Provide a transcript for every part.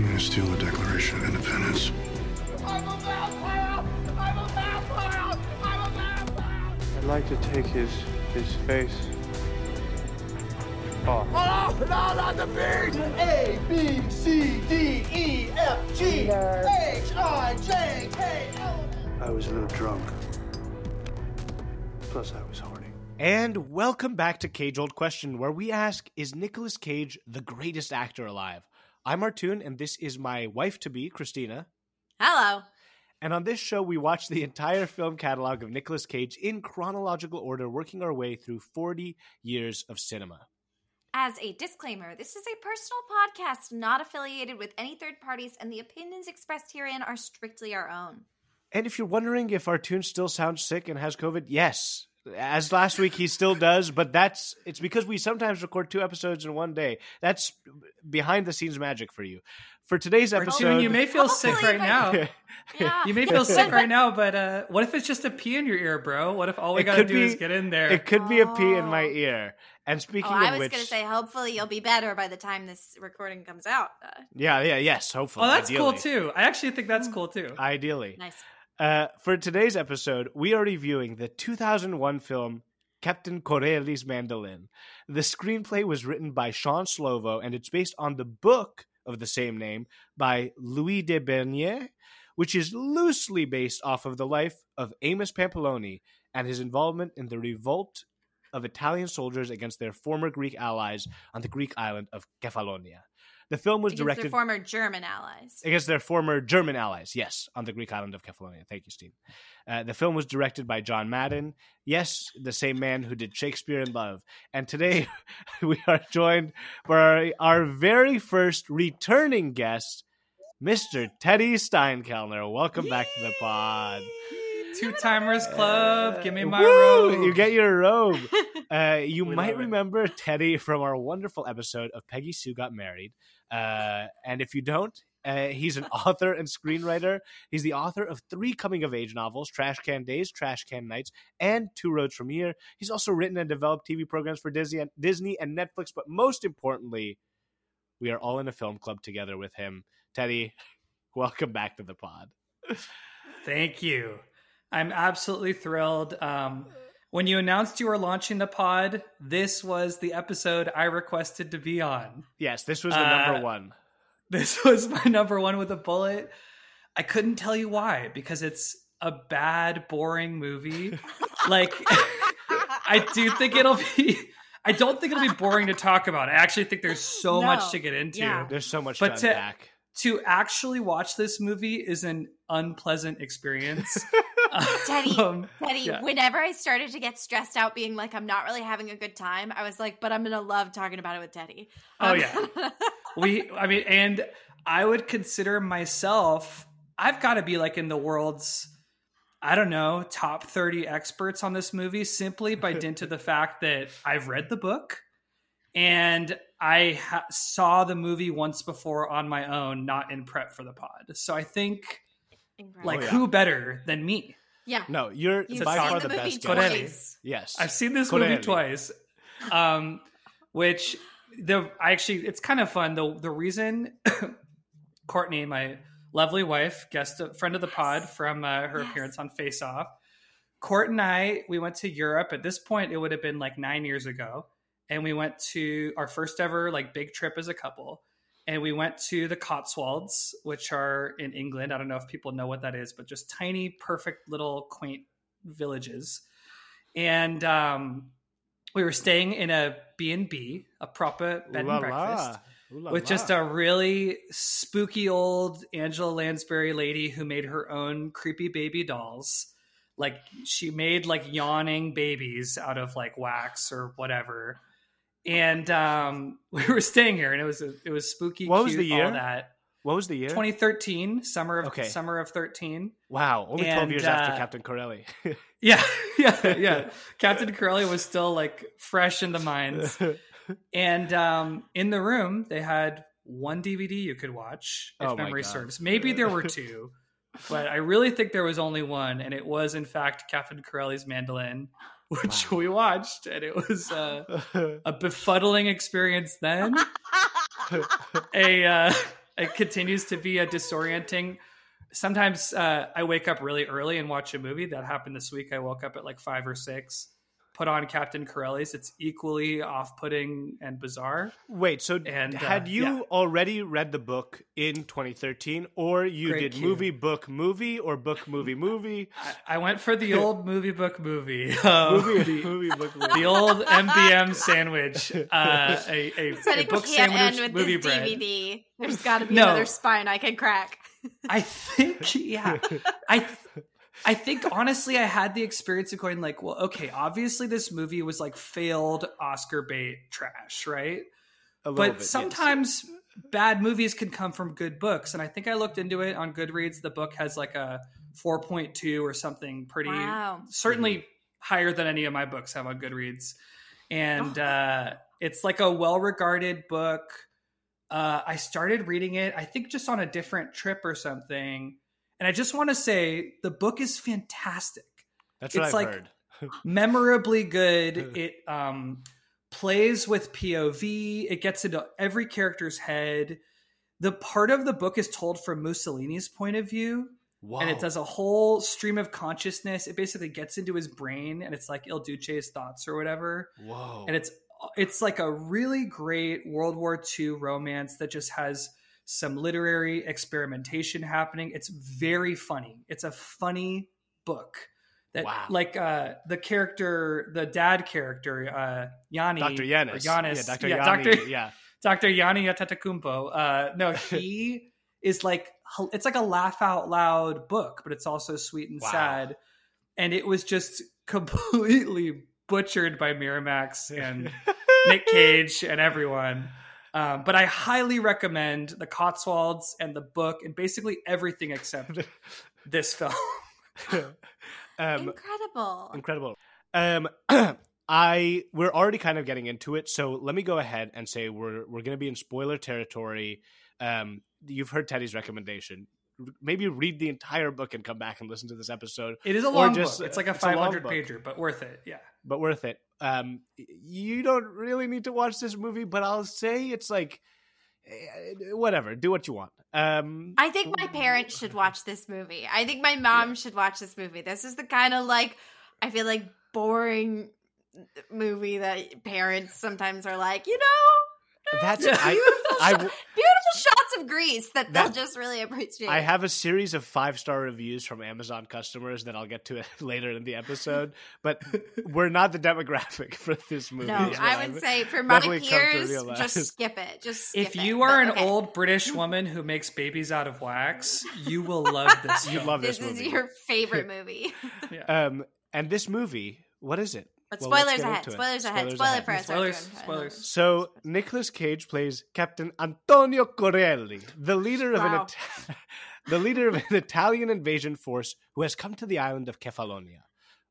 I'm gonna steal the Declaration of Independence. I'm a vampire! I'm a vampire! I'm a vampire! I'd like to take his his face off. Oh, no, not the beat! A, B, C, D, E, F, G, H, I, J, K, L. I was a little drunk. Plus, I was horny. And welcome back to Cage Old Question, where we ask Is Nicolas Cage the greatest actor alive? I'm Artoun, and this is my wife to be, Christina. Hello. And on this show, we watch the entire film catalog of Nicolas Cage in chronological order, working our way through 40 years of cinema. As a disclaimer, this is a personal podcast not affiliated with any third parties, and the opinions expressed herein are strictly our own. And if you're wondering if Artoun still sounds sick and has COVID, yes. As last week, he still does, but that's it's because we sometimes record two episodes in one day. That's behind the scenes magic for you. For today's episode, Artoun, you may feel sick right by- now. Yeah. You may feel sick right now, but uh, what if it's just a pee in your ear, bro? What if all we It gotta do be- is get in there? It could be a pee in my Oh. ear. And speaking Oh, of I was which, going to say, hopefully you'll be better by the time this recording comes out. Uh, yeah, yeah, yes, hopefully. oh, that's cool too. I actually think that's cool too. Ideally, nice. Uh, for today's episode, we are reviewing the 2001 film Captain Corelli's Mandolin. The screenplay was written by Shawn Slovo, and it's based on the book of the same name by Louis de Bernières, which is loosely based off of the life of Amos Pampaloni and his involvement in the revolt of Italian soldiers against their former Greek allies on the Greek island of Kefalonia. The film was Against their directed former German allies. against their former German allies. Yes, on the Greek island of Kefalonia. Thank you, Steve. Uh, the film was directed by John Madden. Yes, the same man who did Shakespeare in Love. And today we are joined by our, our very first returning guest, Mr. Teddy Steinkellner. Welcome back to the pod. Two Timers Club, give me my Woo! robe. You get your robe. Uh, you We might love it. remember Teddy from our wonderful episode of Peggy Sue Got Married. Uh, and if you don't, uh, he's an author and screenwriter. He's the author of three coming of age novels Trash Can Days, Trash Can Nights, and Two Roads from Here. He's also written and developed TV programs for Disney and, Disney and Netflix. But most importantly, we are all in a film club together with him. Teddy, welcome back to the pod. Thank you. I'm absolutely thrilled. Um, when you announced you were launching the pod, this was the episode I requested to be on. Yes, this was the Uh, number one. This was my number one with a bullet. I couldn't tell you why because it's a bad, boring movie. like, I do think it'll be. I don't think it'll be boring to talk about. I actually think there's so No. much to get into. Yeah. There's so much But to to- unpack. To actually watch this movie is an unpleasant experience. Teddy, Um, Teddy, yeah. whenever I started to get stressed out, being like, I'm not really having a good time, I was like, but I'm going to love talking about it with Teddy. Oh, Um, yeah. we i mean and i would consider myself i've got to be like in the world's i don't know top 30 experts on this movie simply by dint of the fact that i've read the book and i ha- saw the movie once before on my own not in prep for the pod so i think Incredible. like Oh, yeah. who better than me yeah. No, you're You've by far the the, best Corelli. twice. Yes, I've seen this Corelli. movie twice. Um, which the I actually it's kind of fun. The the reason Courtney, my lovely wife, guest friend of the pod from uh, her Yes. appearance on Face Off, Court and I we went to Europe. At this point, it would have been like nine years ago, and we went to our first ever like big trip as a couple. And we went to the Cotswolds, which are in England. I don't know if people know what that is, but just tiny, perfect little quaint villages and um, we were staying in a b&b a proper bed Ooh and breakfast la. Ooh la with just a really spooky old angela lansbury lady who made her own creepy baby dolls like she made like yawning babies out of like wax or whatever and um, we were staying here and it was it was spooky What was the year? all that What was the year? 2013 summer of Okay. summer of 13 Wow, only twelve And, years after uh, Captain Corelli. Yeah, yeah, yeah. Captain Curly was still like fresh in the minds. And um, in the room, they had one DVD you could watch, if Oh memory God. serves. Maybe there were two, but I really think there was only one, and it was in fact Captain Corelli's Mandolin, which Wow. we watched, and it was uh, a befuddling experience then, a uh, it continues to be a disorienting. Sometimes uh, I wake up really early and watch a movie. That happened this week. I woke up at like five or six, put on Captain Corelli's. It's equally off-putting and bizarre. Wait, so And, uh, had you yeah. already read the book in 2013, or you Great did cue. movie, book, movie, or book, movie, movie? I, I went for the old movie book movie. Uh, movie, the, movie, book, movie. the old MBM sandwich. Uh, a, a, a book can't end sandwich with movie bread. DVD. There's got to be No. another spine I can crack. I think, yeah, I, I think honestly, I had the experience of going like, well, okay, obviously this movie was like failed Oscar bait trash, right? A But bit, yes. sometimes bad movies can come from good books, and I think I looked into it on Goodreads. The book has like a four point two or something pretty, Wow. certainly higher than any of my books have on Goodreads, and uh, it's like a well regarded book. Uh, I started reading it, I think, just on a different trip or something. And I just want to say the book is fantastic, That's what it's I've like- heard. memorably good. It um, plays with POV, it gets into every character's head. The part of the book is told from Mussolini's point of view, Wow. and it does a whole stream of consciousness. It basically gets into his brain, and it's like Il Duce's thoughts or whatever Whoa. and it's it's like a really great World War II romance that just has some literary experimentation happening. It's very funny. It's a funny book that Wow. like uh the character the dad character uh Yanni Dr. Yanis. Giannis Yeah, Dr. yeah, Yanni. Dr. Yeah. Dr. Yanni Atatakumpo. Uh, no, he is like it's like a laugh out loud book, but it's also sweet and Wow. sad. And it was just completely butchered by Miramax and Nick Cage and everyone. Um, but I highly recommend the Cotswolds and the book and basically everything except this film. um, Incredible. incredible. Um, I we're already kind of getting into it, so let me go ahead and say we're we're going to be in spoiler territory. Um, you've heard Teddy's recommendation. Maybe read the entire book and come back and listen to this episode, It is a long just- book. It's like a it's a 500 book. pager, but worth it. Yeah. But worth it. Um, you don't really need to watch this movie, but I'll say it's like eh, whatever. Do what you want. Um, I think my parents should watch this movie. I think my mom should watch this movie. This is the kind of like I feel like boring movie that parents sometimes are like, you know, that's Yeah. I. beautiful, I shot- beautiful shots of Greece that, they'll just really appreciate. I have a series of five star reviews from Amazon customers that I'll get to later in the episode, but we're not the demographic for this movie. no, is what I I've would say for my definitely peers, just skip it. Just skip If it. you are But an okay. old British woman who makes babies out of wax, you will love this. You'd love this, this is your favorite movie. Um, and this movie, what is it? But Well, let's spoilers ahead. Spoilers ahead. Spoilers Spoiler ahead. for us. Spoilers, Arjun. spoilers. So Nicolas Cage plays Captain Antonio Corelli, the leader of an Wow. Ita- the leader of an Italian invasion force who has come to the island of Kefalonia.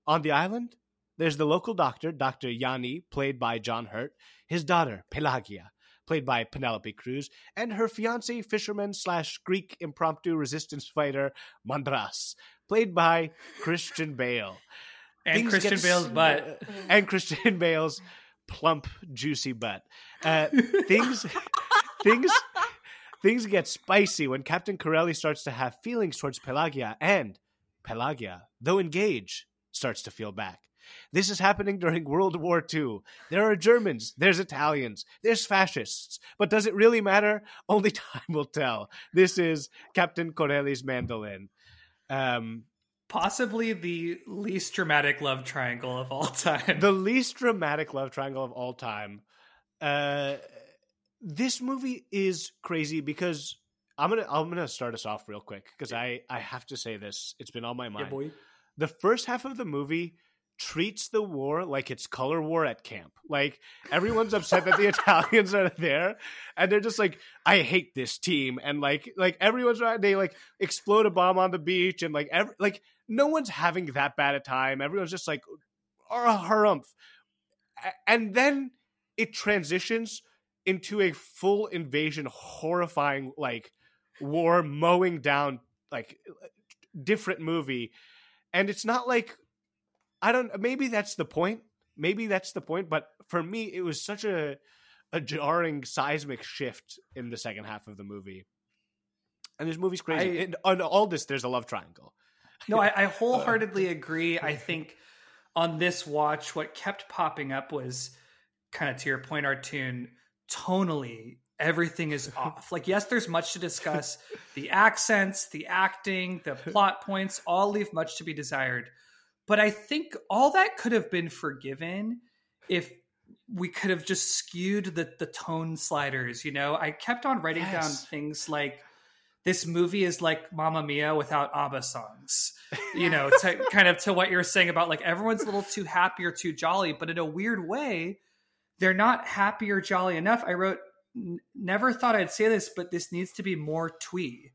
On the island, there's the local doctor, Dr. Yanni, played by John Hurt, his daughter, Pelagia, played by Penelope Cruz, and her fiance, fisherman slash Greek impromptu resistance fighter, Mandras, played by Christian Bale. And Christian get Bale's butt. and Christian Bale's plump, juicy butt. Uh, things, things, things get spicy when Captain Corelli starts to have feelings towards Pelagia, and Pelagia, though engaged, starts to feel back. This is happening during World War II. There are Germans, there's Italians, there's fascists. But does it really matter? Only time will tell. This is Captain Corelli's mandolin. Um, Possibly the least dramatic love triangle of all time. the least dramatic love triangle of all time. Uh, this movie is crazy because I'm gonna I'm gonna start us off real quick because I I have to say this. It's been on my yeah, mind. boy. the first half of the movie treats the war like it's color war at camp. Like everyone's upset that the Italians are there and they're just like I hate this team and like like everyone's right they like explode a bomb on the beach and like every like no one's having that bad a time. Everyone's just like a harumph. And then it transitions into a full invasion horrifying like war mowing down like different movie and it's not like i don't maybe that's the point maybe that's the point but for me it was such a a jarring seismic shift in the second half of the movie And this movie's crazy. I- In, all this, there's a love triangle. No, I, I uh, wholeheartedly agree. I think on this watch, what kept popping up was kind of to your point, Artoun, tonally, everything is off. Like, yes, there's much to discuss. The accents, the acting, the plot points all leave much to be desired. But I think all that could have been forgiven if we could have just skewed the the tone sliders, you know? I kept on writing down things like this movie is like Mamma Mia without ABBA songs. You know, to, kind of to what you're saying about like everyone's a little too happy or too jolly, but in a weird way, they're not happy or jolly enough. I wrote, never thought I'd say this, but this needs to be more twee.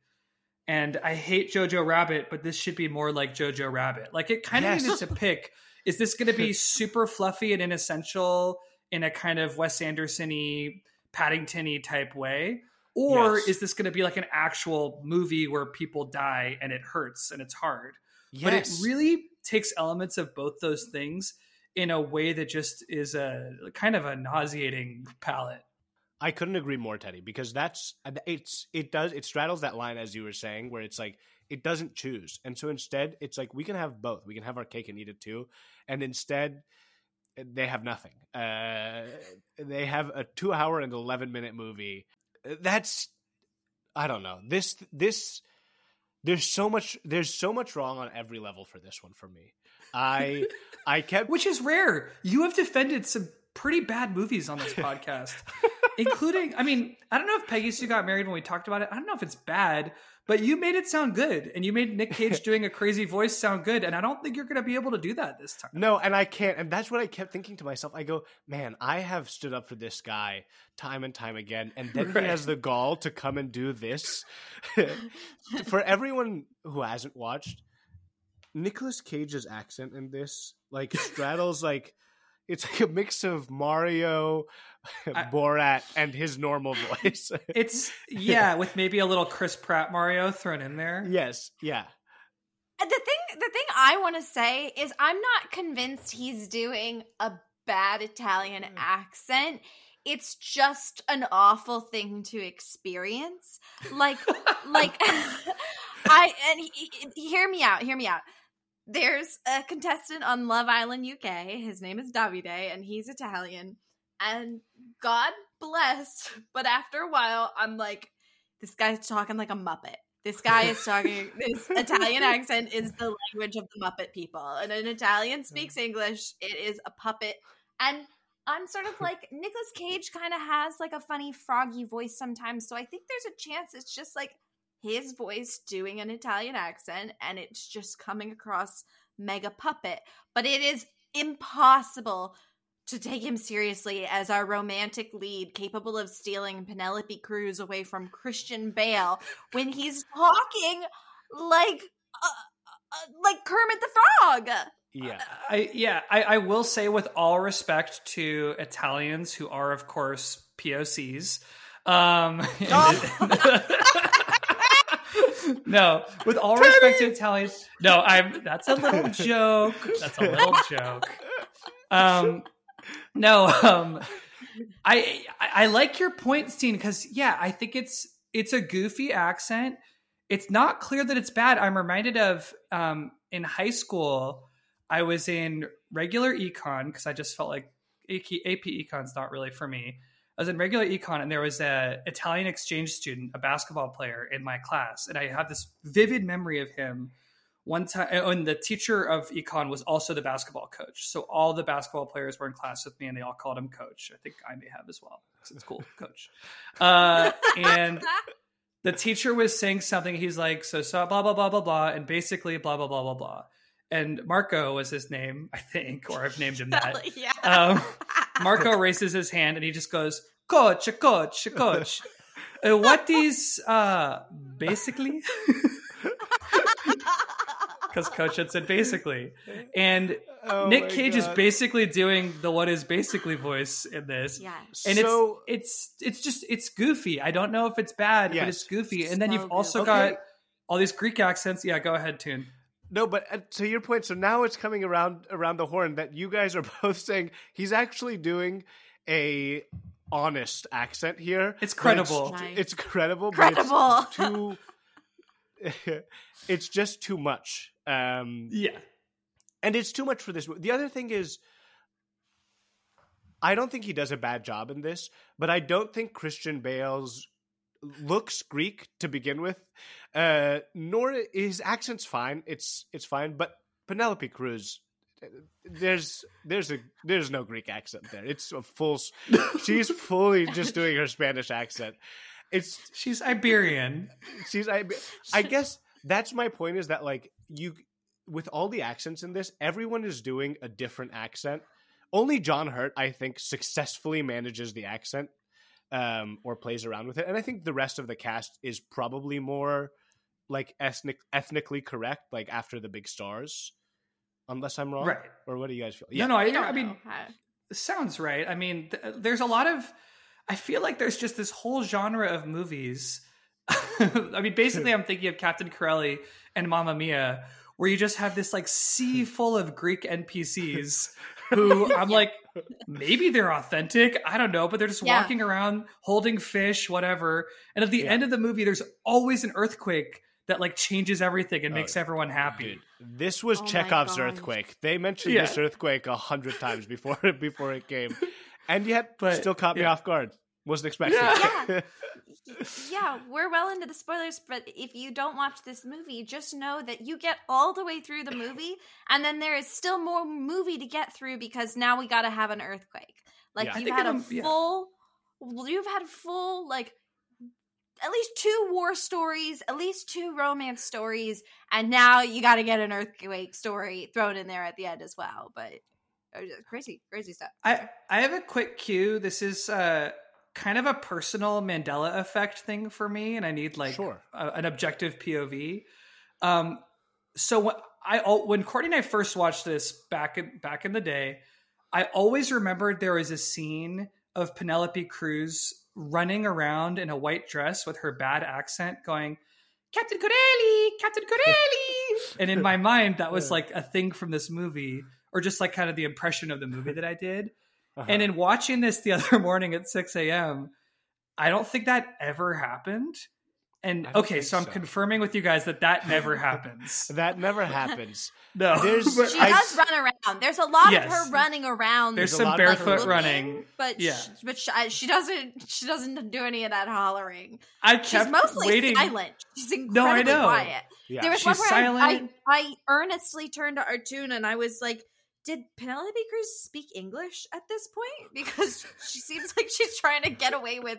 And I hate Jojo Rabbit, but this should be more like Jojo Rabbit. Like it kind of Yes. needed to pick: is this going to be super fluffy and inessential in a kind of Wes Anderson-y, Paddington-y type way, or Yes. is this going to be like an actual movie where people die and it hurts and it's hard? Yes. But it really takes elements of both those things in a way that just is a kind of a nauseating palette. I couldn't agree more, Teddy, because that's it's it does it straddles that line as you were saying, where it's like it doesn't choose, and so instead it's like we can have both. We can have our cake and eat it too, and instead they have nothing. Uh, they have a two-hour and eleven-minute movie. That's I don't know this this. There's so much. There's so much wrong on every level for this one for me. I I kept Which is rare. You have defended some pretty bad movies on this podcast, including, I mean, I don't know if Peggy Sue got married when we talked about it. I don't know if it's bad, but you made it sound good. And you made Nick Cage doing a crazy voice sound good. And I don't think you're going to be able to do that this time. No, and I can't. And that's what I kept thinking to myself. I go, man, I have stood up for this guy time and time again. And then Right. he has the gall to come and do this. for everyone who hasn't watched, Nicolas Cage's accent in this, like, straddles, like, it's like a mix of Mario, I- Borat, and his normal voice. It's, yeah, with maybe a little Chris Pratt Mario thrown in there. yes, yeah. the thing the thing I want to say is I'm not convinced he's doing a bad Italian Hmm. accent. It's just an awful thing to experience. Like like I and he, he- hear me out, hear me out. There's a contestant on Love Island UK. His name is Davide and he's Italian. And God bless, but after a while I'm like this guy's talking like a muppet. This guy is talking. This Italian accent is the language of the Muppet people, and an Italian mm. speaks English. It is a puppet, and I'm sort of like Nicolas Cage. Kind of has like a funny froggy voice sometimes, so I think there's a chance it's just like his voice doing an Italian accent, and it's just coming across mega puppet. But it is impossible to take him seriously as our romantic lead capable of stealing Penelope Cruz away from Christian Bale when he's talking like uh, uh, like Kermit the Frog. Yeah. I yeah, I, I will say with all respect to Italians who are of course POCs. Um No, with all respect to Italians. No, I'm that's a little joke. That's a little joke. Um no, um I I, I like your point, Steen, because yeah, I think it's it's a goofy accent. It's not clear that it's bad. I'm reminded of um in high school, I was in regular econ because I just felt like AP, AP econ's not really for me. I was in regular econ and there was a Italian exchange student, a basketball player in my class, and I have this vivid memory of him. One time, and the teacher of econ was also the basketball coach. So all the basketball players were in class with me, and they all called him coach. I think I may have as well it's cool, coach. Uh, and the teacher was saying something. He's like, so, so, blah, blah, blah, blah, blah. And basically, blah, blah, blah, blah, blah. And Marco was his name, I think, or I've named him that. yeah. Um, Marco raises his hand and he just goes, Coach, coach, coach. Uh, what is uh, basically? Because coach had said basically. And Oh Nick Cage is basically doing the what is basically voice in this yeah. and So- it's it's it's just it's goofy. I don't know if it's bad, but it's goofy. And then So you've also got all these Greek accents. Yeah, go ahead, Tune. No, but uh, to your point, so now it's coming around around the horn that you guys are both saying he's actually doing a honest accent here. It's but credible. Right. It's, credible. but it's Credible. too it's just too much. Um, Yeah. and it's too much for this. The other thing is, I don't think he does a bad job in this, but I don't think Christian Bale's looks Greek to begin with. Uh, nor his accent's fine. It's it's fine, but Penelope Cruz. There's there's a there's no Greek accent there. It's a full. She's fully just doing her Spanish accent. It's She's Iberian. she's I, I guess that's my point is that like you with all the accents in this everyone is doing a different accent only john hurt i think successfully manages the accent um or plays around with it and i think the rest of the cast is probably more like ethnic ethnically correct like after the big stars unless i'm wrong Right. or what do you guys feel No, no, I, We don't I mean, know how- sounds right. I mean, th- there's a lot of. I feel like there's just this whole genre of movies. I mean, basically, I'm thinking of Captain Corelli and Mamma Mia, where you just have this like sea hmm. full of Greek NPCs who I'm like, maybe they're authentic. I don't know, but they're just Yeah. walking around holding fish, whatever. And at the Yeah. end of the movie, there's always an earthquake that like changes everything and Oh, makes everyone happy. Dude, this was Oh Chekhov's earthquake. They mentioned Yeah. this earthquake a hundred times before before it came, and yet But, still caught me off guard. Wasn't expecting. Yeah. it. yeah, we're well into the spoilers, but if you don't watch this movie, just know that you get all the way through the movie, and then there is still more movie to get through because now we got to have an earthquake. Like Yeah. You've had a it'll- yeah. full, you've had full like at least two war stories, at least two romance stories, and now you got to get an earthquake story thrown in there at the end as well. But uh, crazy, crazy stuff. I I have a quick cue. This is uh kind of a personal Mandela effect thing for me, and I need like Sure. a- an objective POV. Um, so when I when Courtney and I first watched this back in back in the day, I always remembered there was a scene of Penelope Cruz running around in a white dress with her bad accent, going. Captain Corelli, Captain Corelli. and in my mind, that was like a thing from this movie, or just like kind of the impression of the movie that I did. Uh-huh. And in watching this the other morning at 6 a.m., I don't think that ever happened. And okay, so I'm so. confirming with you guys that that never happens. that never happens. No, There's- She I- does run around. There's a lot Yes. of her running around. There's a some lot of her barefoot looking, running. but Yeah. sh- but sh- I- she doesn't she doesn't do any of that hollering. I She's kept mostly waiting. silent. She's No, I incredibly know. quiet. Yeah. There was She's one where I, I. I earnestly turned to Artoun and I was like, "Did Penelope Cruz speak English at this point? Because she seems like she's trying to get away with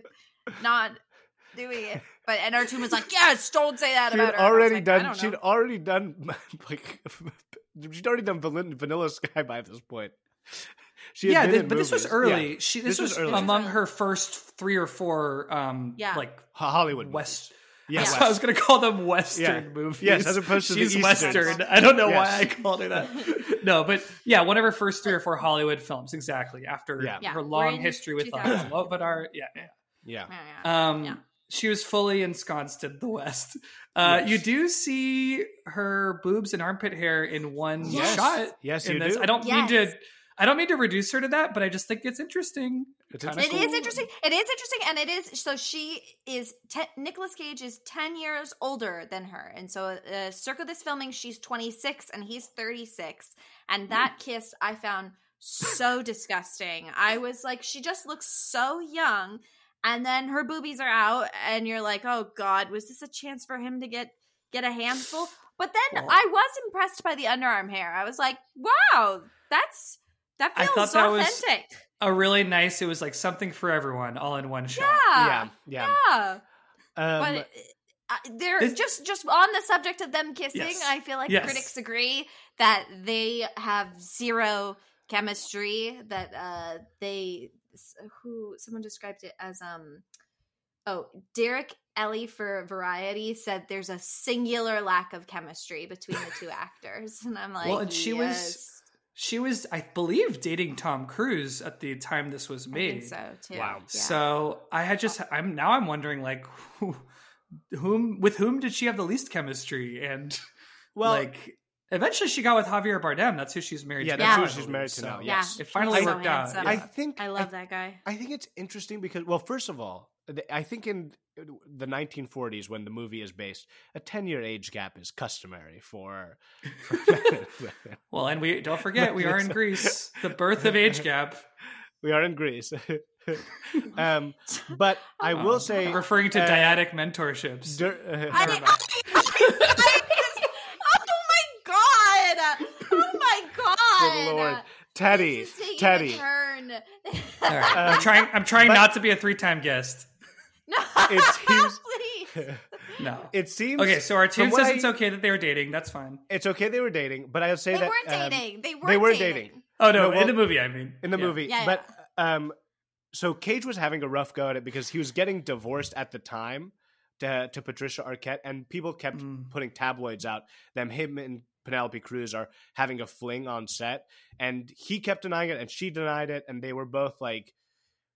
not doing it." But and Artoun was like, "Yes, don't say that she'd about her." And I was already like, I done. don't She'd already done like she'd already done Vanilla, Vanilla Sky by this point. She yeah, been thi- in but this was early. Yeah. She this, This was was, early. among her first three or four um Yeah. like Hollywood West movies. Yeah, That's West. why I was going to call them Western Yeah. movies. Yes, as opposed to the She's Easterns. Western. I don't know why I called her that. no, but yeah, one of her first three or four Hollywood films, exactly after Yeah. Yeah, her we're long history with 2000. Lovatar. Yeah, yeah. yeah. Yeah, yeah. Um, Yeah. She was fully ensconced in the West. Uh, Yes. You do see her boobs and armpit hair in one Yes. shot. Yes, in you this. do. I don't mean to. I don't mean to reduce her to that, but I just think it's interesting. It's Kinda It is cool. interesting. It is interesting, and it is so. She is te- Nicolas Cage is ten years older than her, and so uh, circa this filming, she's twenty six and he's thirty six, and that kiss I found so disgusting. I was like, she just looks so young, and then her boobies are out, and you're like, oh god, was this a chance for him to get get a handful? But then Well- I was impressed by the underarm hair. I was like, wow, that's that I feels thought that was- authentic. A really nice. It was like something for everyone, all in one shot. yeah. Yeah, yeah. Yeah, Um, but uh, they're this- just just on the subject of them kissing. Yes. I feel like Yes. critics agree that they have zero chemistry. That uh, they who someone described it as um oh Derek Elley for Variety said there's a singular lack of chemistry between the two actors, and I'm like, Well, and she was- yes, She was, I believe, dating Tom Cruise at the time this was I made. think so too. Wow. Yeah. So I had just, I'm now I'm wondering like, who, whom with whom did she have the least chemistry? And well, like, eventually she got with Javier Bardem. That's who she's married Yeah, to. that's who she's married to So, now, yeah, yes. It finally he's so worked out. handsome. I think I I love that guy. I think it's interesting because, well, first of all, I think in the 1940s when the movie is based, a 10 year age gap is customary for. for men and women. Well, and we don't forget we are in Greece. The birth of age gap. we are in Greece. um, but I will say, referring to uh, dyadic mentorships. dur- uh, I Never didn't, mind. I just- oh my god! Oh my god! Good lord. Teddy, This is taking Teddy. a turn. All right. I'm trying. I'm trying but- not to be a three-time guest. No, It seems- please. No. It seems Okay, so our team says I- it's okay that they were dating. That's fine. It's okay they were dating, but I'll say that. They that weren't um, dating. They weren't dating. they were dating. dating. Oh no, No, well, in the movie, I mean, in the Yeah. movie. Yeah, but um, so Cage was having a rough go at it because he was getting divorced at the time to to Patricia Arquette, and people kept Mm. putting tabloids out them him and Penelope Cruz are having a fling on set, and he kept denying it, and she denied it, and they were both like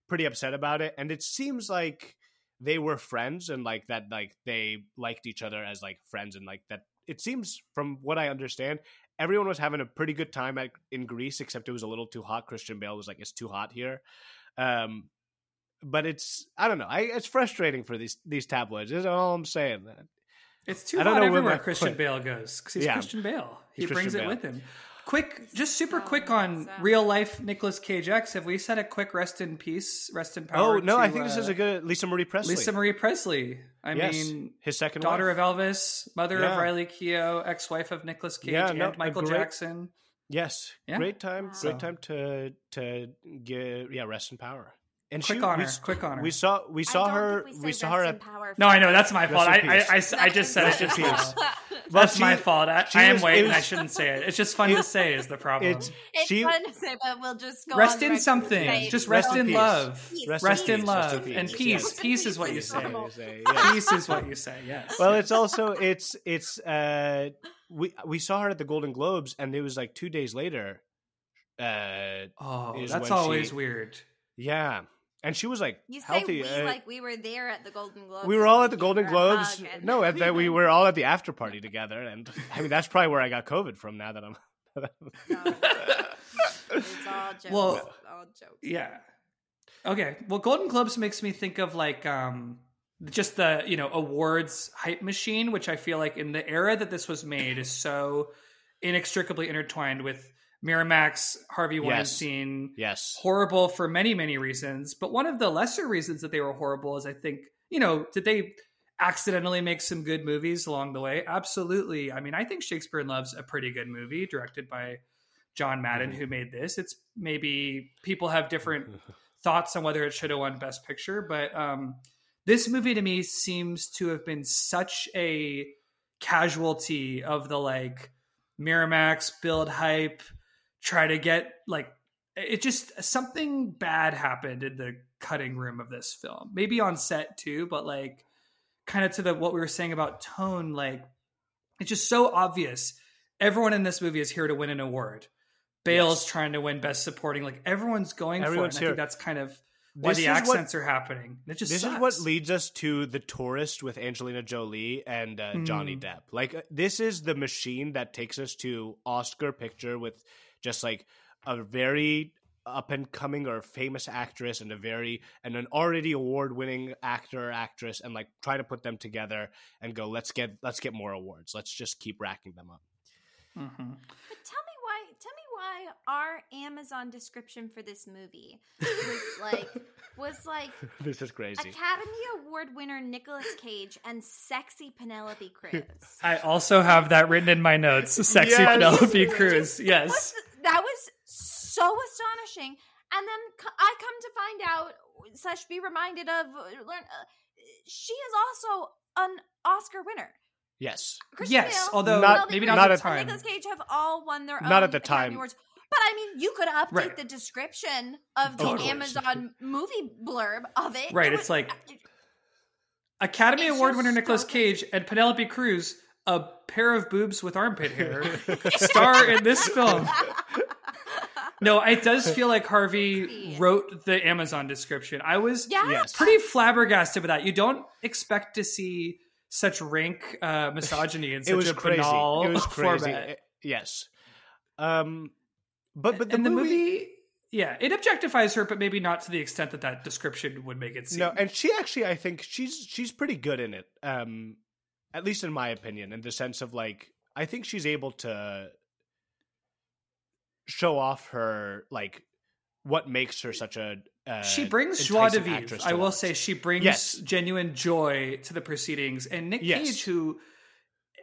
pretty upset about it, and it seems like they were friends and like that like they liked each other as like friends and like that it seems from what i understand everyone was having a pretty good time at, in greece except it was a little too hot christian bale was like it's too hot here um but it's i don't know I, it's frustrating for these these tabloids is all i'm saying It's too I don't hot know where everywhere Christian point- Bale goes because he's Yeah. Christian Bale. He He's brings Christian it Bale. with him. Quick, just super So quick on sad. real life Nicolas Cage X. Have we said a quick rest in peace, rest in power? oh no to, i think this uh, is a good lisa marie presley Lisa Marie Presley. I yes mean, his second daughter wife. of Elvis, mother of Riley Keough, ex-wife of Nicolas Cage Yeah, no, Michael great- Jackson. yes Yeah. great time Wow. great time to to get yeah rest in power and Quick she, honor, we, s- quick honor. we saw we saw I don't her think we, we saw her at power No, I know that's my fault. I, I. I, I just said it Rest in just peace. Well, That's she- my fault. I, she I am was- waiting. it was- I shouldn't say it. It's just fun to say is the problem. it's It's she fun to say, but we'll just go rest on in something. say Just Rest rest, in in love. Rest Rest in in peace, rest love and peace, peace. is what you say. normal. Is a- yeah. Peace is what you say. Yes. well it's also it's it's uh we we saw her at the golden globes and it was like two days later uh oh, that's always she- weird. yeah and she was like You say healthy we uh, like we were there at the Golden Globes. we were all at the golden globes no at that we were all at the after party together and i mean that's probably where i got covid from now that i'm No. It's all jokes. Well- all jokes. Yeah. Okay. Well, Golden Globes makes me think of like um just the, you know, awards hype machine, which I feel like in the era that this was made is so inextricably intertwined with Miramax, Harvey Weinstein. yes Horrible for many, many reasons. But one of the lesser reasons that they were horrible is I think, you know, did they accidentally make some good movies along the way? Absolutely. I mean, I think Shakespeare in Love's a pretty good movie directed by John Madden, who made this. It's maybe people have different thoughts on whether it should have won Best Picture, but um, this movie to me seems to have been such a casualty of the like Miramax build hype, try to get like it just something bad happened in the cutting room of this film. Maybe on set too, but like kind of to the what we were saying about tone, like it's just so obvious. Everyone in this movie is here to win an award. Bale's Yes. trying to win Best Supporting. Like everyone's going Everyone's for it. And I think that's kind of why This the is what- accents are happening. It just this sucks. is what leads us to the tourist with Angelina Jolie and uh, Johnny Hmm. Depp. Like uh, this is the machine that takes us to Oscar picture with just like a very up and coming or famous actress and a very and an already award winning actor or actress and like try to put them together and go let's get let's get more awards. Let's just keep racking them up. Mhm. But tell me why. Tell me why our Amazon description for this movie was like was like this is crazy. Academy Award winner Nicolas Cage and sexy Penelope Cruz. I also have that written in my notes. Sexy Yes. Penelope Cruz. Yes. What's the- that was so astonishing. And then I come to find out, such be reminded of, uh, learn, uh, she is also an Oscar winner. yes. Christian Yes, Bale, although Not- maybe not, not at the time. Nicolas Cage have all won their Not own at the time. Awards. But I mean, you could update Right. the description of the course. Amazon movie blurb of it. Right, It it's was- like- Academy It's Award winner so Nicolas crazy. Cage and Penelope Cruz, a pair of boobs with armpit hair, star in this film. No, it does feel like Harvey wrote the Amazon description. I was Yes. pretty flabbergasted with that. You don't expect to see such rank uh, misogyny in such it was a crazy. banal It was crazy. format. It- yes. Um but but the and the movie, movie yeah, it objectifies her, but maybe not to the extent that that description would make it seem. No, and she actually, I think she's she's pretty good in it. Um, at least in my opinion, in the sense of like, I think she's able to show off her like what makes her such a. Uh, she brings joie de vivre. I will watch. say she brings Yes. genuine joy to the proceedings. And Nick Yes. Cage, who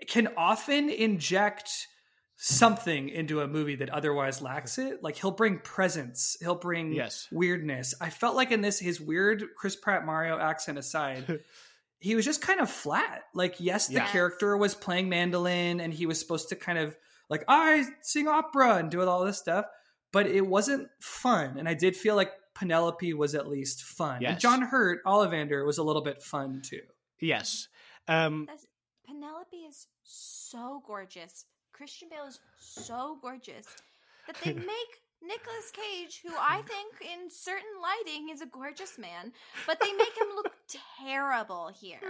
can often inject something into a movie that otherwise lacks it, like he'll bring presence, he'll bring Yes. weirdness. I felt like in this, his weird Chris Pratt Mario accent aside. He was just kind of flat. Like, yes, the Yes. character was playing mandolin and he was supposed to kind of like, I sing opera and do all this stuff, but it wasn't fun. And I did feel like Penelope was at least fun. And John Hurt, Ollivander, was a little bit fun too. Yes. Um, Penelope is so gorgeous. Christian Bale is so gorgeous that they make Nicolas Cage, who I think in certain lighting is a gorgeous man, but they make him look terrible here.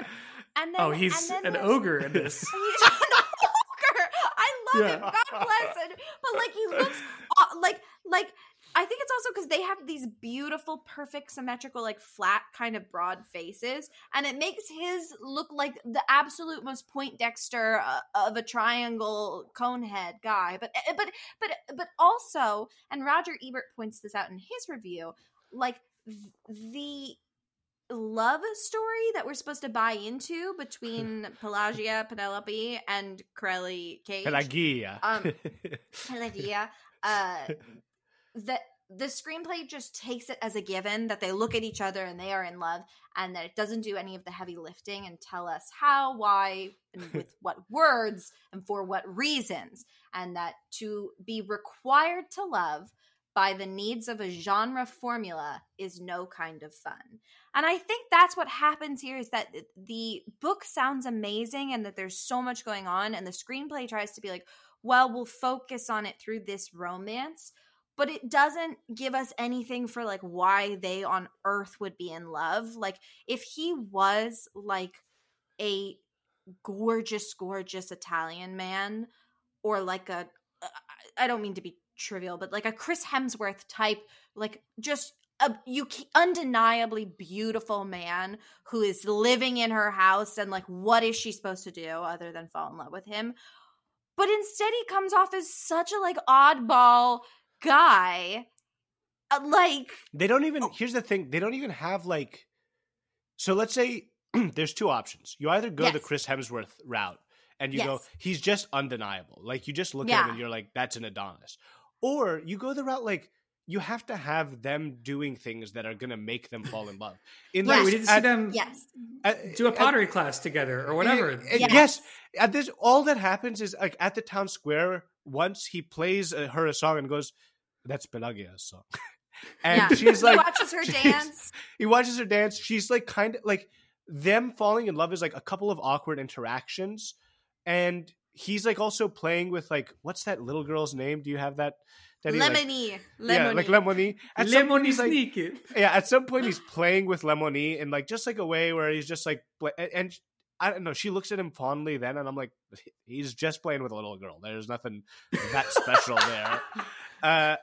And then, Oh, he's and then an ogre in this. He's an ogre. I love him. God bless him. But like he looks uh, like like I think it's also because they have these beautiful, perfect, symmetrical, like flat, kind of broad faces, and it makes his look like the absolute most Poindexter uh, of a triangle cone head guy. But eh, but but but also, and Roger Ebert points this out in his review, like the love story that we're supposed to buy into between Pelagia, Penelope, and Corelli Cage. Pelagia. Um, Pelagia, uh, that the screenplay just takes it as a given that they look at each other and they are in love, and that it doesn't do any of the heavy lifting and tell us how, why, and with what words, and for what reasons, and that to be required to love by the needs of a genre formula is no kind of fun. And I think that's what happens here is that the book sounds amazing and that there's so much going on and the screenplay tries to be like, well, we'll focus on it through this romance, but it doesn't give us anything for like why they on earth would be in love. Like if he was like a gorgeous gorgeous Italian man or like a uh, I don't mean to be trivial, but like a Chris Hemsworth type, like just a you undeniably beautiful man who is living in her house and like what is she supposed to do other than fall in love with him? But instead he comes off as such a like oddball guy. Uh, like They don't even. Here's the thing: they don't even have like. So let's say there's two options. You either go the Chris Hemsworth route, and you go, he's just undeniable. Like you just look at him and you're like, that's an Adonis. Or you go the route like you have to have them doing things that are gonna make them fall in love. In Right, like, we didn't see at- them yes. at- do a at- pottery class together or whatever. Uh, Yes. Yes. At this, all that happens is like at the town square. Once he plays uh, her a song and goes, "That's Pelagia's song," and yeah. she's like, he watches her dance. he watches her dance. She's like kind of like them falling in love is like a couple of awkward interactions, and he's like also playing with like what's that little girl's name? Do you have that? that he, like- Lemony. yeah, like Lemony. At some Lemony he's like, yeah, at some point he's playing with Lemony in like just like a way where he's just like, and- and I don't know. She looks at him fondly then, and I'm like, he's just playing with a little girl. There's nothing that special there. Uh,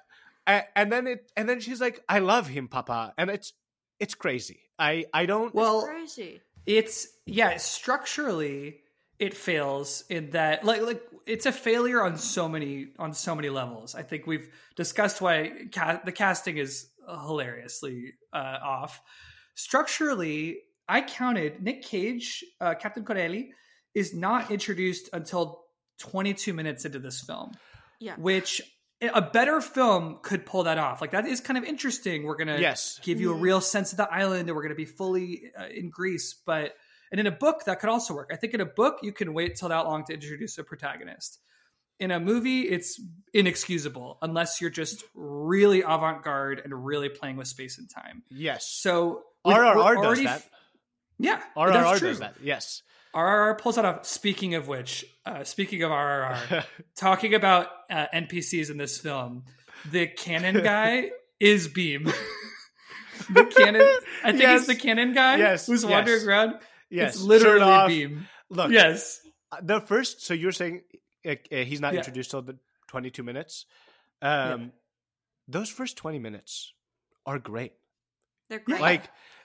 and then it, and then she's like, I love him, Papa, and it's it's crazy. I I don't. Well, crazy. it's yeah structurally it fails in that like like it's a failure on so many on so many levels i think we've discussed why ca- the casting is hilariously uh, off structurally i counted nick cage uh, captain corelli is not introduced until 22 minutes into this film Yeah. which a better film could pull that off like that is kind of interesting we're gonna Yes. give you a real sense of the island and we're going to be fully uh, in Greece. But and in a book that could also work. I think in a book you can wait till that long to introduce a protagonist. In a movie, it's inexcusable unless you're just really avant-garde and really playing with space and time. yes. So RRR does already- that. Yeah, RRR that's true. does that. Yes. RRR pulls that off. Speaking of which, uh, speaking of RRR, talking about uh, NPCs in this film, the cannon guy is Bheem. the cannon, I think Yes. he's the cannon guy. Yes, who's yes. wandering around. yes. it's literally off. Bheem. Look. Yes, The first. So you're saying uh, uh, he's not Yeah. introduced till the 22 minutes. Um, those first 20 minutes are great. They're great. Like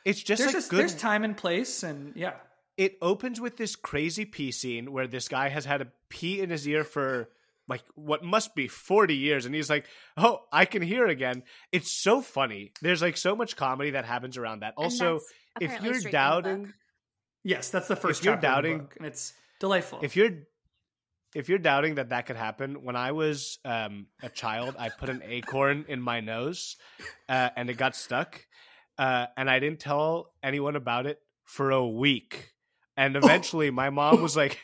it's just there's like a- good there's time and place, and yeah, it opens with this crazy pee scene where this guy has had a pee in his ear for like what must be 40 years and he's like oh i can hear again it's so funny there's like so much comedy that happens around that also if you're straight from the book. doubting yes, that's the first. If you're chapter of the doubting- book, and it's delightful. if you're if you're doubting that that could happen when i was um, a child i put an acorn in my nose uh, and it got stuck uh, and i didn't tell anyone about it for a week. And eventually my mom was like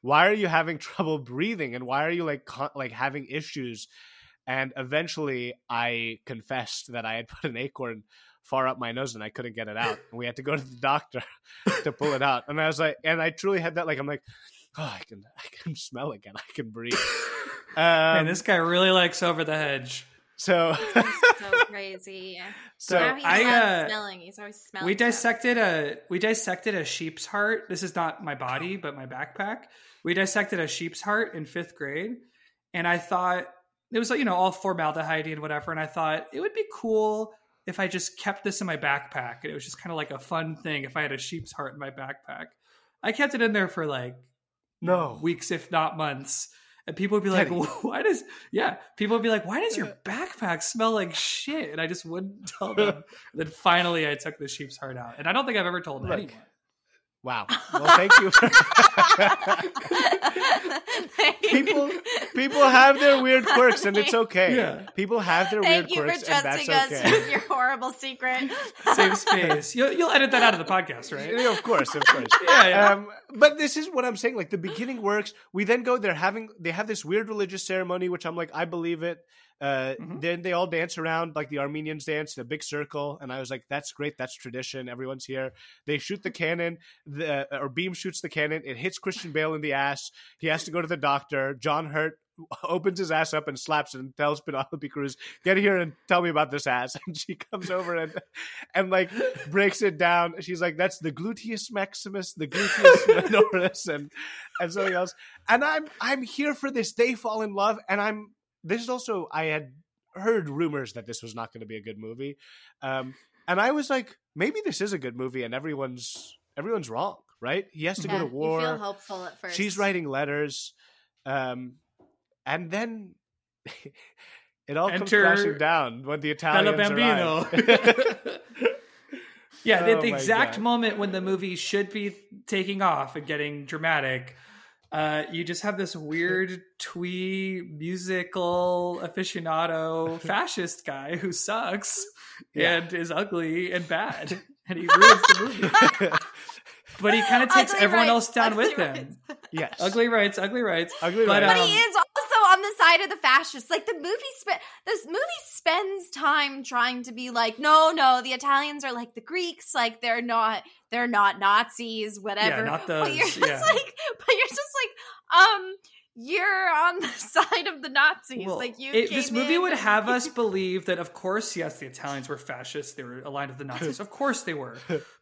why are you having trouble breathing? And why are you like con- like having issues? And eventually i confessed that i had put an acorn far up my nose and i couldn't get it out. And we had to go to the doctor to pull it out. And i was like and i truly had that like i'm like oh i can i can smell again. I can breathe. Um, Man, this guy really likes over the hedge. So so crazy. So now he I, loves uh, smelling. He's always smelling. we stuff. dissected a we dissected a sheep's heart. This is not my body, but my backpack. We dissected a sheep's heart in fifth grade, and I thought it was like you know all formaldehyde and whatever. And I thought it would be cool if I just kept this in my backpack, and it was just kind of like a fun thing if I had a sheep's heart in my backpack. I kept it in there for like no weeks, if not months. And people would be like, Teddy. "Why does yeah?" People would be like, "Why does your uh, backpack smell like shit?" And I just wouldn't tell them. then finally, I took the sheep's heart out, and I don't think I've ever told Look. anyone. Wow well thank you for people people have their weird quirks and it's okay Yeah. people have their Thank weird you for quirks and that's trusting us okay with your horrible secret. Save space. You'll, you'll edit that out of the podcast, right? Yeah, of course, of course. Yeah, yeah. Um, but this is what I'm saying. Like the beginning works. We then go. They're having. They have this weird religious ceremony, which I'm like, I believe it. Uh, Mhm. Then they all dance around like the Armenians dance, in a big circle, and I was like, "That's great. That's tradition. Everyone's here." They shoot the cannon. The or Bheem shoots the cannon. It hits Christian Bale in the ass. He has to go to the doctor. John Hurt opens his ass up and slaps it and tells Penelope Cruz, "Get here and tell me about this ass." And she comes over and and like breaks it down. She's like, "That's the gluteus maximus, the gluteus minoris, and and something else." And I'm I'm here for this. They fall in love, and I'm. This is also I had heard rumors that this was not going to be a good movie, um, and I was like, maybe this is a good movie, and everyone's everyone's wrong, right? He has to Yeah, go to war. You feel hopeful at first. She's writing letters, um, and then it all comes crashing down when the Bella Italians Bambino. arrive. yeah, the, Oh the my exact God. moment when the movie should be taking off and getting dramatic. Uh, you just have this weird twee musical aficionado fascist guy who sucks Yeah. and is ugly and bad and he ruins the movie but he kind of takes Ugly everyone rights, else down ugly with him rights. yes, ugly rights ugly rights ugly. But, rights. But um, he is also on the side of the fascists. Like the movie spe- this movie spends time trying to be like, no, no, the Italians are like the Greeks, like they're not they're not Nazis, whatever. Yeah, not but you're just yeah. like but you're just like, um, you're on the side of the Nazis. Well, like you it- this movie would and- have us believe that, of course, yes, the Italians were fascists. They were aligned with the Nazis. Of course they were.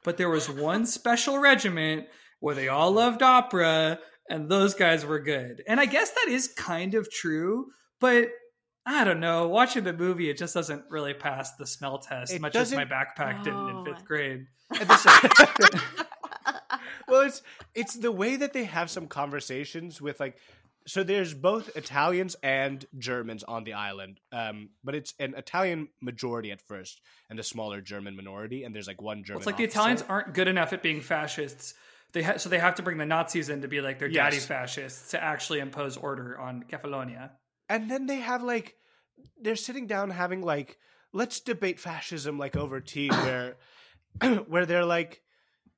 But there was one special regiment where they all loved opera, and those guys were good. And I guess that is kind of true, but I don't know. Watching the movie, it just doesn't really pass the smell test, It much as my doesn't- backpack didn't in fifth grade. At the same- well, it's it's the way that they have some conversations with like. So there's both Italians and Germans on the island, um, but it's an Italian majority at first and a smaller German minority, and there's like one German. It's like the. Italians aren't good enough at being fascists. They ha- so they have to bring the Nazis in to be like their daddy Yes. fascists to actually impose order on Kefalonia. and then they have like they're sitting down having like let's debate fascism like over tea where where they're like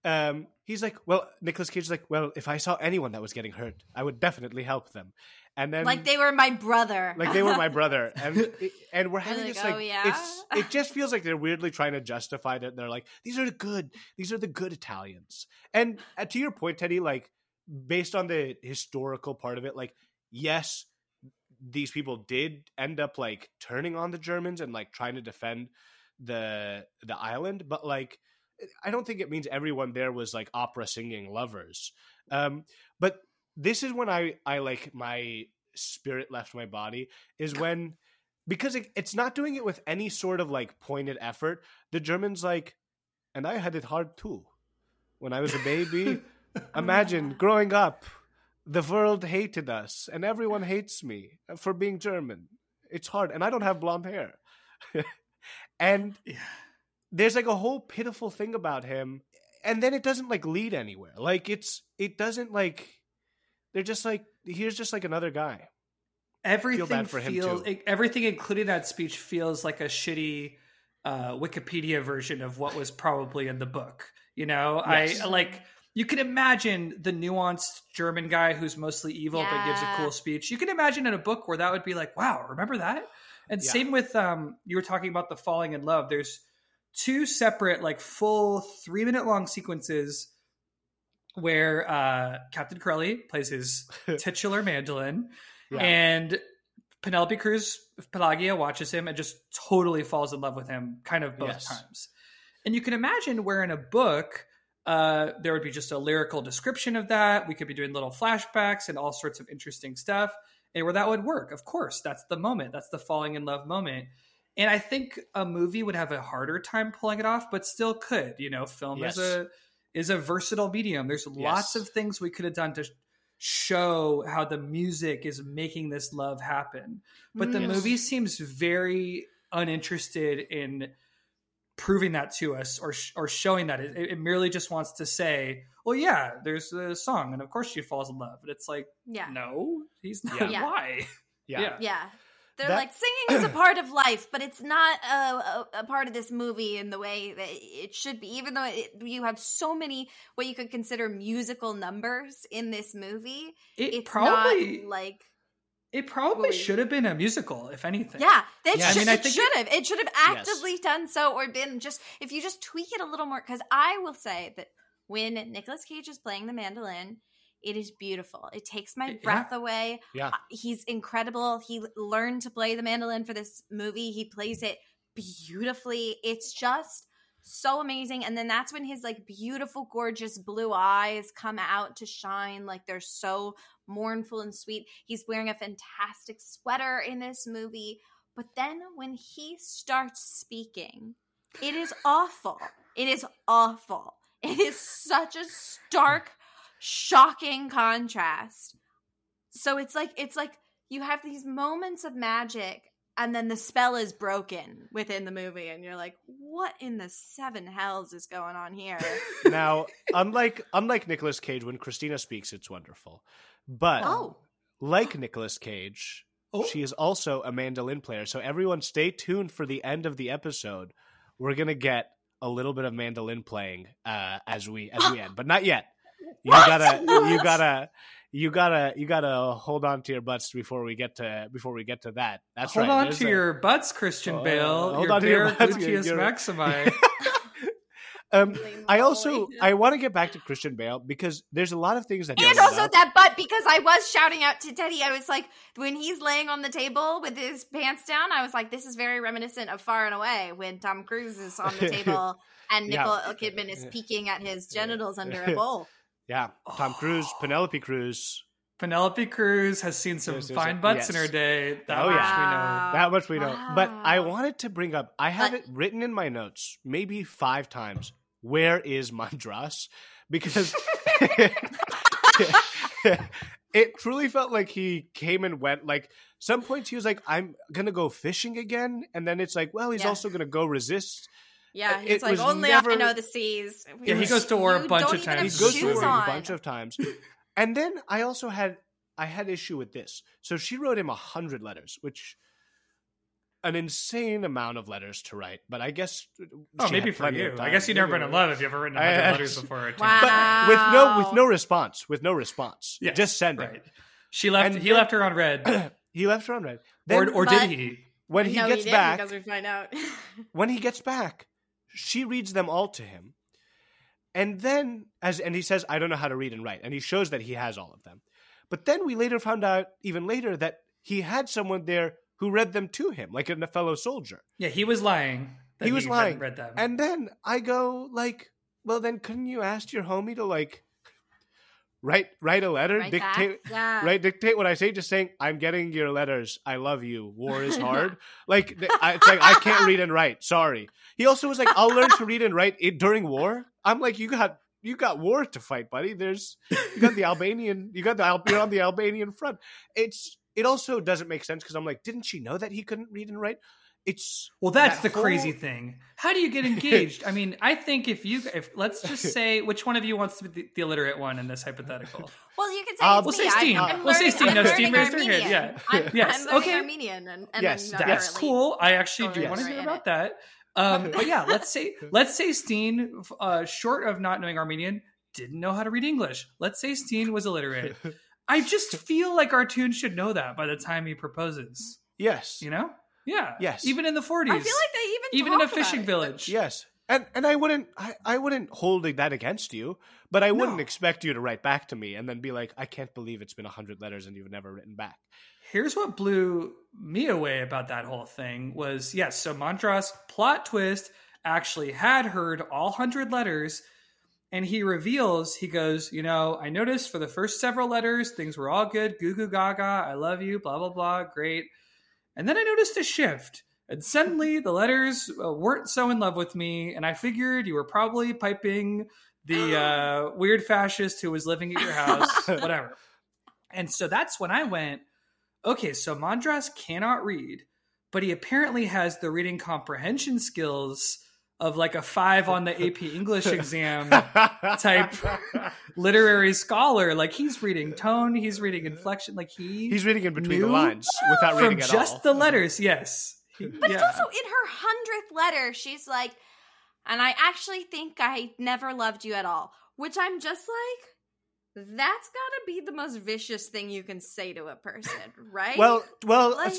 um he's like well Nicolas Cage's like well if I saw anyone that was getting hurt I would definitely help them and then like they were my brother. like they were my brother and and we're having like, this "Oh, like yeah?" it's it just feels like they're weirdly trying to justify that they're like these are the good these are the good Italians and uh, to your point Teddy like based on the historical part of it like yes these people did end up like turning on the Germans and like trying to defend the the island but like I don't think it means everyone there was like opera singing lovers um but this is when I I like my spirit left my body is when because it, it's not doing it with any sort of like pointed effort. The German's like, and I had it hard too. When I was a baby, imagine growing up, the world hated us and everyone hates me for being German. It's hard, and I don't have blonde hair. and there's like a whole pitiful thing about him, and then it doesn't like lead anywhere. Like it's it doesn't like they're just like here's just like another guy. everything bad for him, feels too. everything including that speech feels like a shitty uh, Wikipedia version of what was probably in the book. You know, Yes. I like you can imagine the nuanced German guy who's mostly evil but gives a cool speech. You can imagine in a book where that would be like, wow, remember that? And Yeah. same with um, you were talking about the falling in love. There's two separate, like full three minute long sequences where uh, Captain Corelli plays his titular mandolin, Yeah. and Penelope Cruz Pelagia watches him and just totally falls in love with him, kind of both Yes. times. And you can imagine where in a book uh, there would be just a lyrical description of that. We could be doing little flashbacks and all sorts of interesting stuff, and where that would work. Of course, that's the moment. That's the falling in love moment. And I think a movie would have a harder time pulling it off, but still could. You know, film Yes. is a is a versatile medium. There's lots of things we could have done to show how the music is making this love happen. But the Mm. Yes. movie seems very uninterested in proving that to us or sh- or showing that it, it merely just wants to say, "Well, yeah, there's a song, and of course she falls in love." But it's like, Yeah. no, he's not. Yeah. Yeah. Why? Yeah. Yeah. Yeah. They're That- like singing is a part of life, but it's not a, a, a part of this movie in the way that it should be. Even though it, you have so many what you could consider musical numbers in this movie, It it's probably not like it probably should have been a musical, if anything. yeah, that Yeah, I mean, I it should have. It should have Yes. actively done so, or been just if you just tweak it a little more. Because I will say that when Nicolas Cage is playing the mandolin, it is beautiful. It takes my Yeah. breath away. Yeah. Uh, he's incredible. He learned to play the mandolin for this movie. He plays it beautifully. It's just so amazing. And then that's when his like beautiful, gorgeous blue eyes come out to shine. Like they're so mournful and sweet. He's wearing a fantastic sweater in this movie. But then when he starts speaking, it is awful. It is awful. It is such a stark, shocking contrast. So it's like it's like you have these moments of magic and then the spell is broken within the movie and you're like what in the seven hells is going on here now, unlike unlike Nicolas Cage, when Christina speaks, it's wonderful. But oh like Nicolas Cage, Oh. she is also a mandolin player. So everyone, stay tuned for the end of the episode. We're gonna get a little bit of mandolin playing uh, as we as we end, but not yet. You gotta, you gotta, you gotta, you gotta hold on to your butts before we get to before we get to that. That's Hold right. on There's to a- your butts, Christian Oh, Bale. hold your on to your butts, gluteus you're- maximi. Um, I also. I want to get back to Christian Bale because there's a lot of things that and don't also up. that butt because I was shouting out to Teddy. I was like, when he's laying on the table with his pants down, I was like, this is very reminiscent of Far and Away when Tom Cruise is on the table and Yeah. Nicole Kidman is peeking at his genitals under a bowl. Yeah, Tom oh. Cruise, Penelope Cruz. Penelope Cruz has seen some Yes, fine yes. butts Yes. in her day. That Oh, much yeah. We know. That much we know. But I wanted to bring up. I have But- it written in my notes, maybe five times. Where is Mandras? Because it truly felt like he came and went. Like some points, he was like, "I'm gonna go fishing again," and then it's like, "Well, he's Yeah. also gonna go resist." Yeah, It he's like, only never- I know the seas. Yeah, he goes to war a bunch of times. He goes to war on. a bunch of times. And then I also had I had issue with this. So she wrote him a hundred letters, which an insane amount of letters to write. But I guess Oh, maybe for plenty you. I guess you've never been in love if you've ever written a I- hundred letters before. Wow. But with no with no response, with no response. Yes, Just send right. it. She left. And he then- left her on red, He left her on red. or Then or But- did he? when he no, gets he back, because we find out. when he gets back, she reads them all to him. And then as and he says, I don't know how to read and write. And he shows that he has all of them. But then we later found out even later that he had someone there who read them to him, like a fellow soldier. Yeah, he was lying. he was lying. Read them. And then I go like, well then couldn't you ask your homie to like write write a letter, Right dictate? Yeah. right dictate what I say. Just saying, I'm getting your letters. I love you. War is hard. like I, it's like I can't read and write. Sorry. He also was like, I'll learn to read and write it during war. I'm like, you got you got war to fight, buddy. There's you got the Albanian. You got the you're on the Albanian front. It's it also doesn't make sense because I'm like, didn't she know that he couldn't read and write? It's Well, that's that the crazy thing. How do you get engaged? I mean, I think if you, if let's just say, which one of you wants to be the, the illiterate one in this hypothetical? Well, you can say it's we'll say Steen. I'm, I'm We'll say learning, Steen. I'm No, learning Steen raised her hand. Armenian. Yeah. I'm, Yes. I'm Okay. Armenian, and, and Yes, I'm not That's currently- cool. I actually do totally want to hear about it. that. Um, but yeah, let's say let's say Steen, uh, short of not knowing Armenian, didn't know how to read English. Let's say Steen was illiterate. I just feel like Artoun should know that by the time he proposes. yes, You know? Yeah. Yes. Even in the 40s. I feel like they even even in a about fishing it. village. yes. And and I wouldn't I, I wouldn't hold that against you, but I wouldn't No. expect you to write back to me and then be like, I can't believe it's been hundred letters and you've never written back. Here's what blew me away about that whole thing was yes, so Mandras plot twist actually had heard all hundred letters, and he reveals he goes, you know, I noticed for the first several letters things were all good, goo goo gaga, I love you, blah blah blah, great, and then I noticed a shift. And suddenly the letters uh, weren't so in love with me, and I figured you were probably piping the uh, weird fascist who was living at your house, whatever. And so that's when I went, okay, so Mandras cannot read, but he apparently has the reading comprehension skills of like a five on the AP English exam type literary scholar. Like he's reading tone, he's reading inflection, like he He's reading in between the lines without from reading at all. just all. the mm-hmm. letters. Yes, He- But it's also in her hundredth letter. She's like, and I actually think I never loved you at all. Which I'm just like, that's gotta be the most vicious thing you can say to a person, right? Well, well, Like-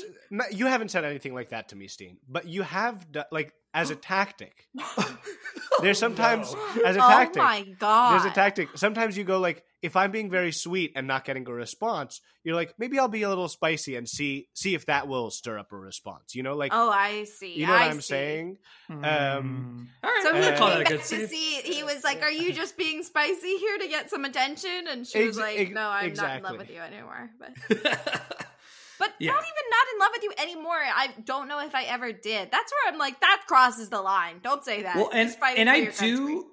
you haven't said anything like that to me, Steen. But you have, do- like, as a tactic. There's sometimes as a oh tactic. my god, There's a tactic. Sometimes you go like, if I'm being very sweet and not getting a response, you're like, maybe I'll be a little spicy and see see if that will stir up a response. You know, like, Oh, I see. you know what I I'm see. saying? Um, Mm. all right, So I'm he gonna Uh, call came that a back good to save. see. He was like, "Are you just being spicy here to get some attention?" And she was Ex- like, ex- "No, I'm not in love with you anymore." But but Yeah. not even not in love with you anymore. I don't know if I ever did. That's where I'm like, that crosses the line. Don't say that. well and and i your country. do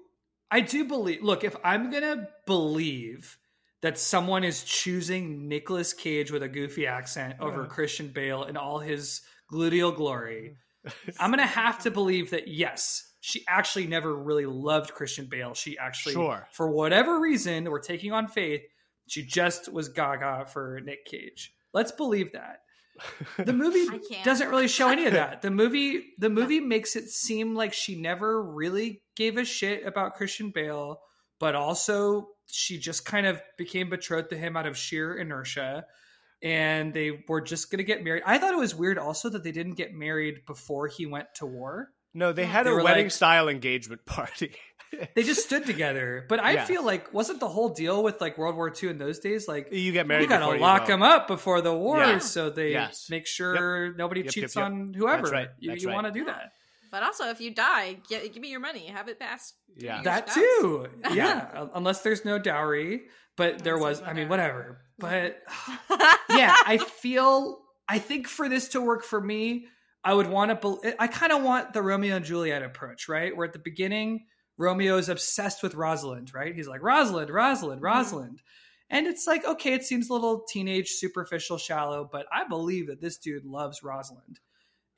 i do believe look if i'm gonna believe that someone is choosing Nicolas Cage with a goofy accent over Christian Bale in all his gluteal glory, I'm gonna have to believe that yes, she actually never really loved Christian Bale. She actually, Sure. for whatever reason, we're taking on faith. She just was gaga for Nick Cage. Let's believe that. The movie doesn't really show any of that. The movie the movie makes it seem like she never really gave a shit about Christian Bale, but also she just kind of became betrothed to him out of sheer inertia and they were just going to get married. I thought it was weird also that they didn't get married before he went to war. no, they had They a wedding like- style engagement party. They just stood together. But I Yeah. feel like wasn't the whole deal with like World War II in those days like you get married. you got to before lock go. them up before the war Yeah. so they Yes. make sure nobody Yep, cheats yep, yep. on whoever. That's right. You, That's you right. want to do that. But also, if you die, gi- give me your money. Have it passed. Yeah. your That spouse. too. Yeah, unless there's no dowry, but there Unless was. there's I mean, whatever. But yeah, I feel. I think for this to work for me, I would want to. Be- I kind of want the Romeo and Juliet approach, right? Where at the beginning, Romeo is obsessed with Rosalind, right? He's like Rosalind, Rosalind, mm-hmm. Rosalind. And it's like, okay, it seems a little teenage, superficial, shallow, but I believe that this dude loves Rosalind.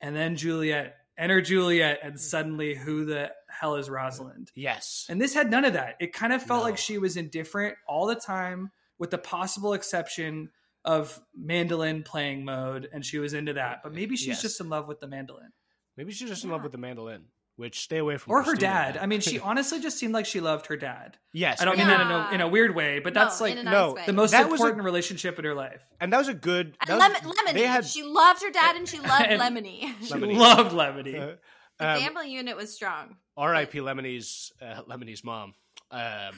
And then Juliet, enter Juliet, and mm. suddenly, who the hell is Rosalind? Yes. And this had none of that. It kind of felt No. like she was indifferent all the time, with the possible exception of mandolin playing mode, and she was into that. But maybe she's Yes. just in love with the mandolin. Maybe she's just in love with the mandolin, which stay away from. Or her Christina. dad. I mean, she honestly just seemed like she loved her dad. yes, I don't and mean that- that in a, in a weird way, but No, that's like in a no, way. the most That was a- important relationship in her life. and that was a good. And that Lemon, was- Lemoni. They had She loved her dad and she loved And- Lemoni. She Lemoni. loved Lemoni. uh, the um, family unit was strong. R.I.P. Lemoni's uh, Lemoni's mom. Um,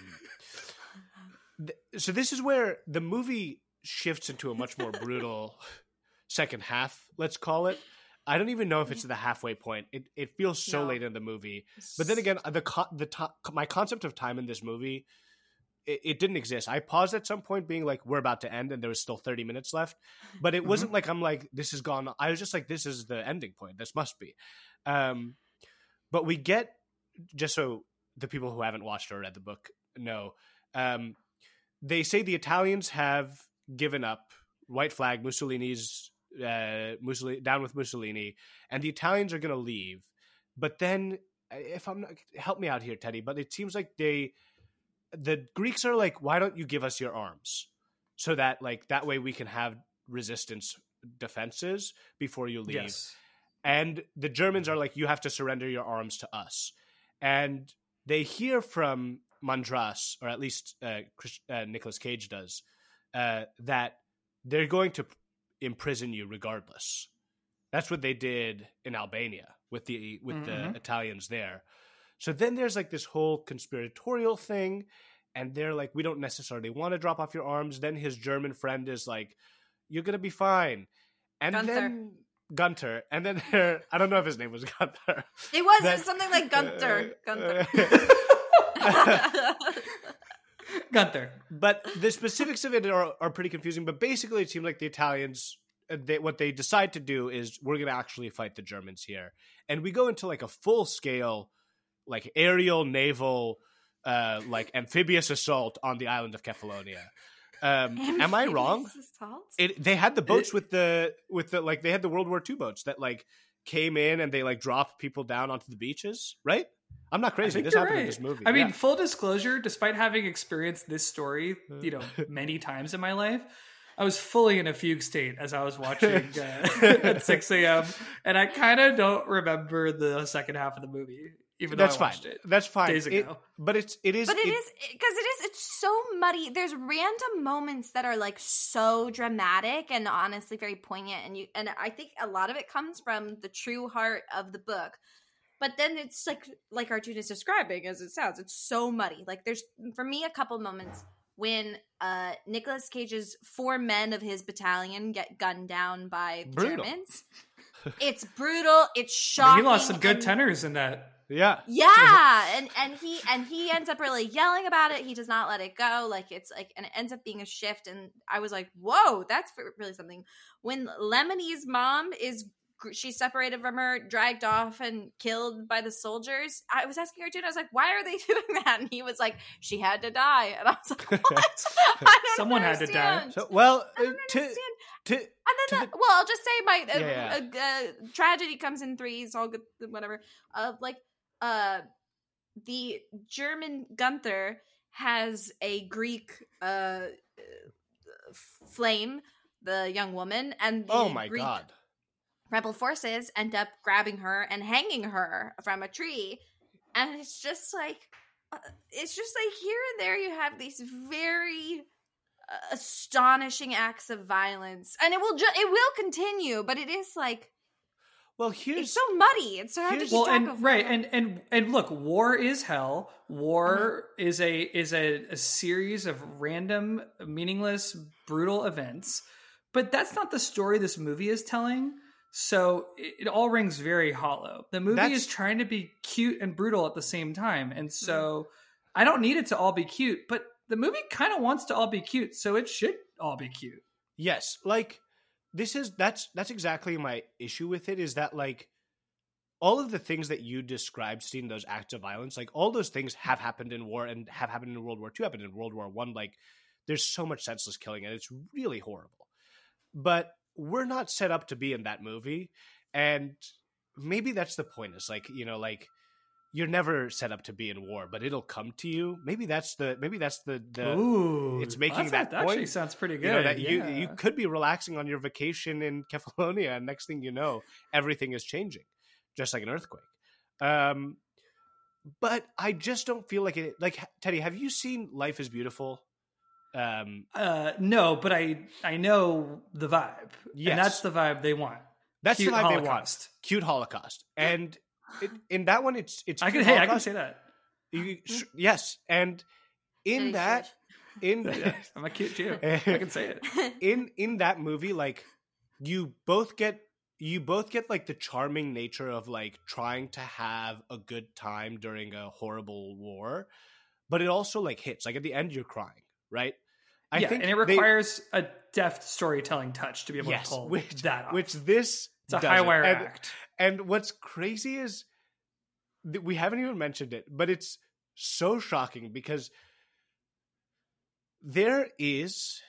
th- so this is where the movie shifts into a much more brutal second half. Let's call it. I don't even know if it's the halfway point. It it feels so No. late in the movie. But then again, the co- the to- my concept of time in this movie it, it didn't exist. I paused at some point, being like, "We're about to end," and there was still thirty minutes left. But it wasn't like I'm like, "This is gone." I was just like, "This is the ending point. This must be." Um, but we get just so the people who haven't watched or read the book know. Um, they say the Italians have given up. White flag, Mussolini's uh, Mussolini down with Mussolini, and the Italians are going to leave. But then, if I'm not, help me out here, Teddy. But it seems like they, the Greeks are like, why don't you give us your arms, so that like that way we can have resistance defenses before you leave. Yes. And the Germans are like, you have to surrender your arms to us. And they hear from Mandras, or at least uh, Chris, uh, Nicolas Cage does, uh, that they're going to imprison you regardless. That's what they did in Albania with the with Mhm. the Italians there. So then there's like this whole conspiratorial thing, and they're like, we don't necessarily want to drop off your arms. Then his German friend is like, you're gonna be fine. And Gunther. then Gunter, and then there, I don't know if his name was Gunter. It was That- something like Gunther. Gunther. Gunther. but the specifics of it are, are pretty confusing. But basically, it seemed like the Italians, uh, they, what they decide to do is we're going to actually fight the Germans here, and we go into like a full scale, like aerial, naval, uh, like amphibious assault on the island of Kefalonia. Um, am I wrong? It they had the boats with the with the like they had the World War II boats that like came in and they like dropped people down onto the beaches, right? I'm not crazy. This you're happened right. in this movie. I mean, yeah. full disclosure, despite having experienced this story, you know, many times in my life, I was fully in a fugue state as I was watching uh, at 6 a.m. And I kind of don't remember the second half of the movie, even that's though I fine. it. That's fine. days It- ago. but it's it is But it it- is because it is it's so muddy. There's random moments that are like so dramatic and honestly very poignant and you and I think a lot of it comes from the true heart of the book. But then it's like like Artoun is describing as it sounds. It's so muddy. Like there's for me a couple moments when uh Nicolas Cage's four men of his battalion get gunned down by Brutal. Germans. It's brutal. It's I shocking. mean, he lost some good and- tenors in that. yeah. yeah, and and he and he ends up really yelling about it. He does not let it go. Like it's like, and it ends up being a shift. And I was like, whoa, that's really something. When Lemoni's mom is she's separated from her, dragged off and killed by the soldiers. I was asking Artoun, I was like, why are they doing that? And he was like, she had to die. And I was like, what? I don't Someone had to die. So well, I don't uh, to understand. to And to then, the, the- well, I'll just say my uh, Yeah, uh, uh, tragedy comes in threes, all good, whatever. Of like, uh, the German Gunther has a Greek uh, uh, flame, the young woman, and the oh my Greek god. Rebel forces end up grabbing her and hanging her from a tree, and it's just like, uh, it's just like here and there you have these very uh, astonishing acts of violence, and it will ju- it will continue, but it is like Well, here's it's so muddy. It's so hard to here's- keep Well, and of. right, and and and look, war is hell. War Mm-hmm. is a is a, a series of random, meaningless, brutal events. But that's not the story this movie is telling. So it, it all rings very hollow. The movie That's- is trying to be cute and brutal at the same time, and Mm-hmm. so I don't need it to all be cute. But the movie kind of wants to all be cute, so it should all be cute. yes, like this is that's that's exactly my issue with it is that like all of the things that you described seeing those acts of violence like all those things have happened in war and have happened in world war ii happened in world war one like there's so much senseless killing and it's really horrible but we're not set up to be in that movie and maybe that's the point is like you know like you're never set up to be in war but it'll come to you maybe that's the maybe that's the the Ooh, it's making that actually point, sounds pretty good. you know that you you could be relaxing on your vacation in Kefalonia, and next thing you know, everything is changing, just like an earthquake. Um, but I just don't feel like it. Like Teddy, have you seen Life is Beautiful? Um, Uh, no, but I I know the vibe. Yes. and that's the vibe they want. that's Cute the vibe they want. Cute Holocaust, and it, in that one, it's it's. I can cute hey, I can say that. You- sh- yes, and in Teddy's that, in I'm a cute Jew. I can say it. in in that movie like you both get you both get like the charming nature of like trying to have a good time during a horrible war but it also like hits. Like at the end, you're crying, right? I yeah, think and it they- requires a deft storytelling touch to be able yes, to pull which that off. which this it's a high wire and, act. And what's crazy is that we haven't even mentioned it, but it's so shocking because there is,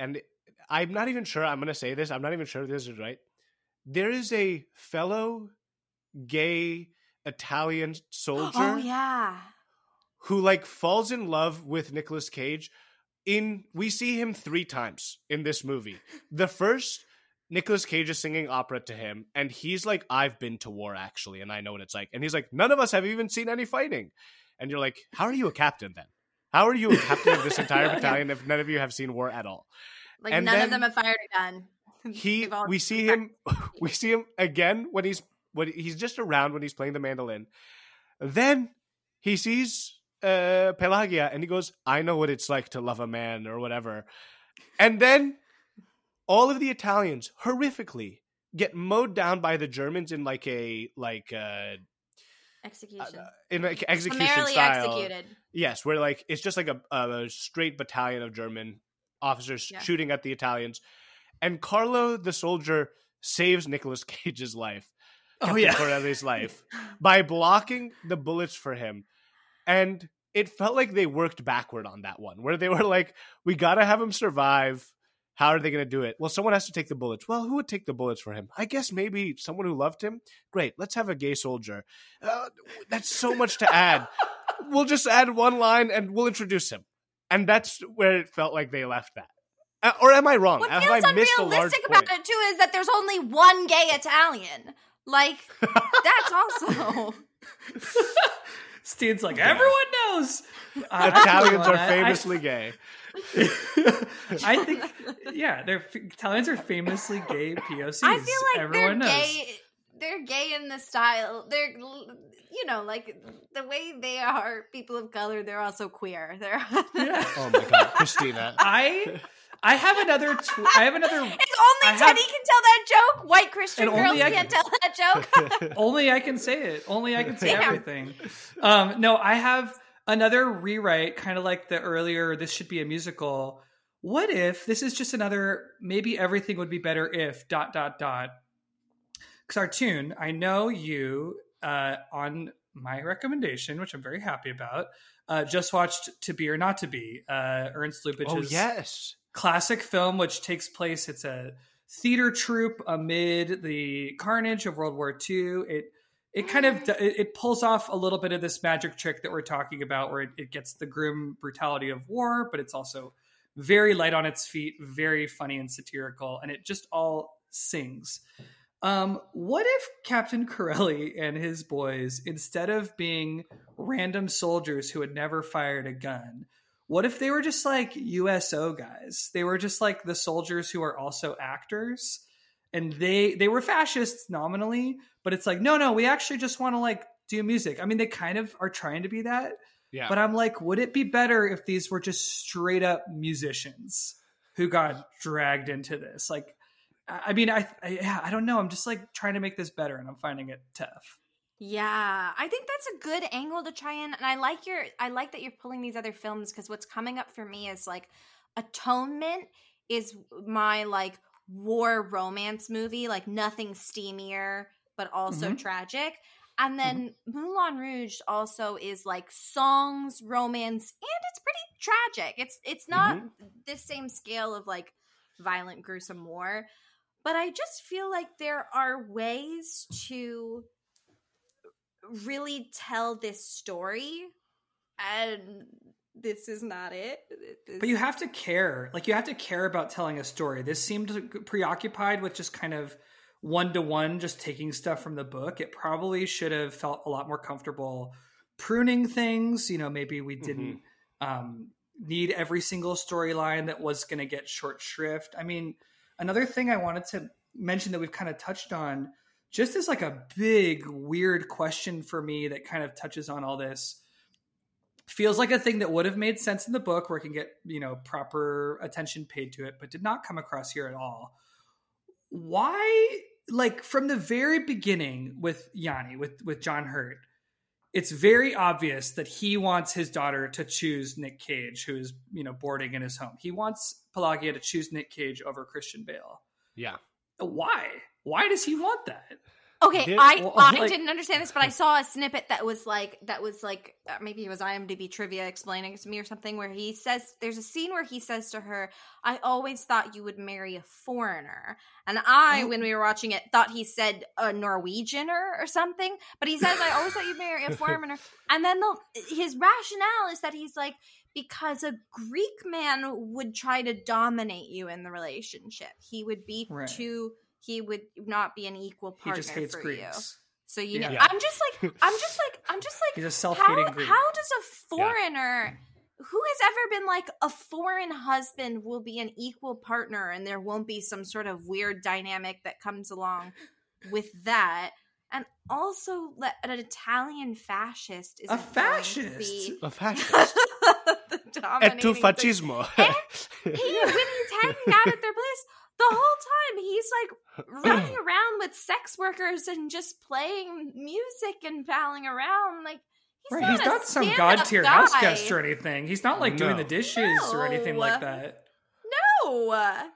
and I'm not even sure I'm going to say this. I'm not even sure this is right. There is a fellow gay Italian oh, soldier Oh yeah. who like falls in love with Nicolas Cage. In we see him three times in this movie. The first, Nicolas Cage is singing opera to him, and he's like, "I've been to war actually, and I know what it's like." And he's like, "None of us have even seen any fighting." And you're like, "How are you a captain then? How are you a captain of this entire battalion if none of you have seen war at all?" Like And none then of them have fired a gun. he we see him we see him again when he's when he's just around when he's playing the mandolin then he sees uh pelagia and he goes i know what it's like to love a man or whatever and then all of the italians horrifically get mowed down by the germans in like a like uh execution. in like execution Summarily style executed. Yes, where like it's just like a, a straight battalion of German officers Yeah. shooting at the Italians, and Carlo the soldier saves Nicolas Cage's life, Oh Captain yeah, Corelli's life by blocking the bullets for him, and it felt like they worked backward on that one, where they were like, "We gotta have him survive." How are they going to do it? Well, someone has to take the bullets. Well, who would take the bullets for him? I guess maybe someone who loved him. Great, let's have a gay soldier. Uh, that's so much to add we'll just add one line and we'll introduce him. And that's where it felt like they left that. Uh, or am I wrong? What Have feels I missed a large unrealistic about point? it too is that there's only one gay Italian. Like that's also Steve's like everyone knows. I- Italians I- are I- famously gay. I think, yeah, they're Italians are famously gay POCs. I feel like everyone they're knows. gay. They're gay in the style. They're you know like the way they are people of color. They're also queer. They're Yeah. Oh my god, Christina. I I have another. Tw- I have another. It's only I have- Teddy can tell that joke. White Christian And girls only can't can- tell that joke. Only I can say it. Only I can say Damn. everything. Um, no, I have another rewrite, kind of like the earlier. This should be a musical. What if this is just another? Maybe everything would be better if dot dot dot. Cartoon. I know you uh, on my recommendation, which I'm very happy about. Uh, just watched To Be or Not to Be. Uh, Ernst oh yes. Classic film which takes place it's a theater troupe amid the carnage of world war ii it it kind of it, pulls off a little bit of this magic trick that we're talking about where it, it gets the grim brutality of war but it's also very light on its feet very funny and satirical and it just all sings. Um, what if Captain Corelli and his boys, instead of being random soldiers who had never fired a gun, what if they were just like USO guys? They were just like the soldiers who are also actors, and they they were fascists nominally, but it's like no, no, we actually just want to like do music. I mean, they kind of are trying to be that, Yeah. but I'm like, would it be better if these were just straight up musicians who got dragged into this? Like, I mean, I, I yeah, I don't know. I'm just like trying to make this better, and I'm finding it tough. Yeah, I think that's a good angle to try in, and I like your I like that you're pulling these other films because what's coming up for me is like Atonement is my like war romance movie, like nothing steamier but also Mhm. tragic. And then Moulin Rouge also is like songs, romance, and it's pretty tragic. It's it's not the same scale of like violent, gruesome war, but I just feel like there are ways to really tell this story and this is not it This- But you have to care. Like you have to care about telling a story. This seemed preoccupied with just kind of one to one, just taking stuff from the book. It probably should have felt a lot more comfortable pruning things. You know, maybe we didn't um, need every single storyline that was going to get short shrift. I mean, another thing I wanted to mention that we've kind of touched on, just as like a big weird question for me that kind of touches on all this feels like a thing that would have made sense in the book where it can get you know proper attention paid to it but did not come across here at all why like from the very beginning with yanni with with john hurt it's very obvious that he wants his daughter to choose Nick Cage, who is you know boarding in his home. He wants Pelagia to choose Nick Cage over Christian Bale. Yeah. Why? Why does he want that? Okay, Did- I well, I like- didn't understand this, but I saw a snippet that was like that was like uh, maybe it was IMDb trivia explaining it to me or something where he says there's a scene where he says to her, "I always thought you would marry a foreigner," and I, when we were watching it, thought he said a Norwegianer or something, but he says, "I always thought you'd marry a foreigner," and then the, his rationale is that he's like because a Greek man would try to dominate you in the relationship, he would be Right. too. He would not be an equal He partner just hates for Greeks. you. So you know, Yeah. I'm just like, I'm just like, I'm just like, He's a self-hating how, Greek. how does a foreigner who has ever been like a foreign husband will be an equal partner and there won't be some sort of weird dynamic that comes along with that? And also, let, an Italian fascist is A fascist? A fascist. the Et tu fascismo. Eh? he when he's hanging out at their place the whole time he's like running around with sex workers and just playing music and palling around like he's Right, not, he's a not some god tier guy. house guest or anything. He's not like doing the dishes or anything like that. no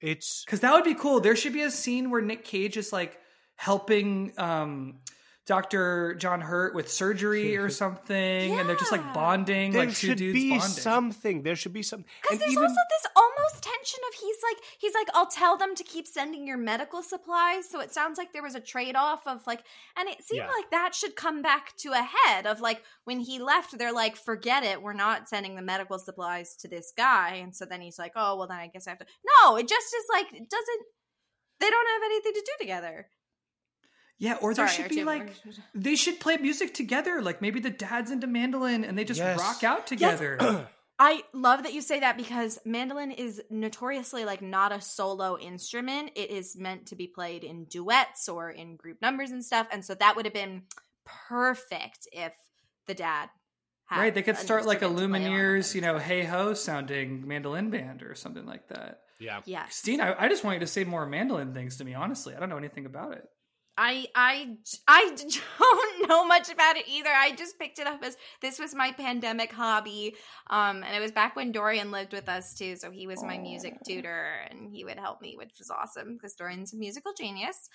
it's Because that would be cool. There should be a scene where Nick Cage is like helping um, Dr. John Hurt with surgery or something, and they're just like bonding, there like two should dudes be bonding. something. There should be something. because there's even also this almost tension of he's like he's like i'll tell them to keep sending your medical supplies so it sounds like there was a trade-off of like and it seemed Yeah. like that should come back to a head of like when he left they're like forget it we're not sending the medical supplies to this guy and so then he's like oh well then i guess i have to no it just is like it doesn't they don't have anything to do together Yeah, or there Sorry, should be like we're- they should play music together. Like maybe the dad's into mandolin and they just Yes. rock out together. I love that you say that because mandolin is notoriously like not a solo instrument. It is meant to be played in duets or in group numbers and stuff. And so that would have been perfect if the dad had right? They could start like a instrument to play on Lumineers, you know, hey ho sounding mandolin band or something like that. yeah. Yeah. Christine, I, I just want you to say more mandolin things to me. Honestly, I don't know anything about it. I I I don't know much about it either. I just picked it up as this was my pandemic hobby, um, and it was back when Dorian lived with us too. So he was my music tutor, and he would help me, which was awesome because Dorian's a musical genius.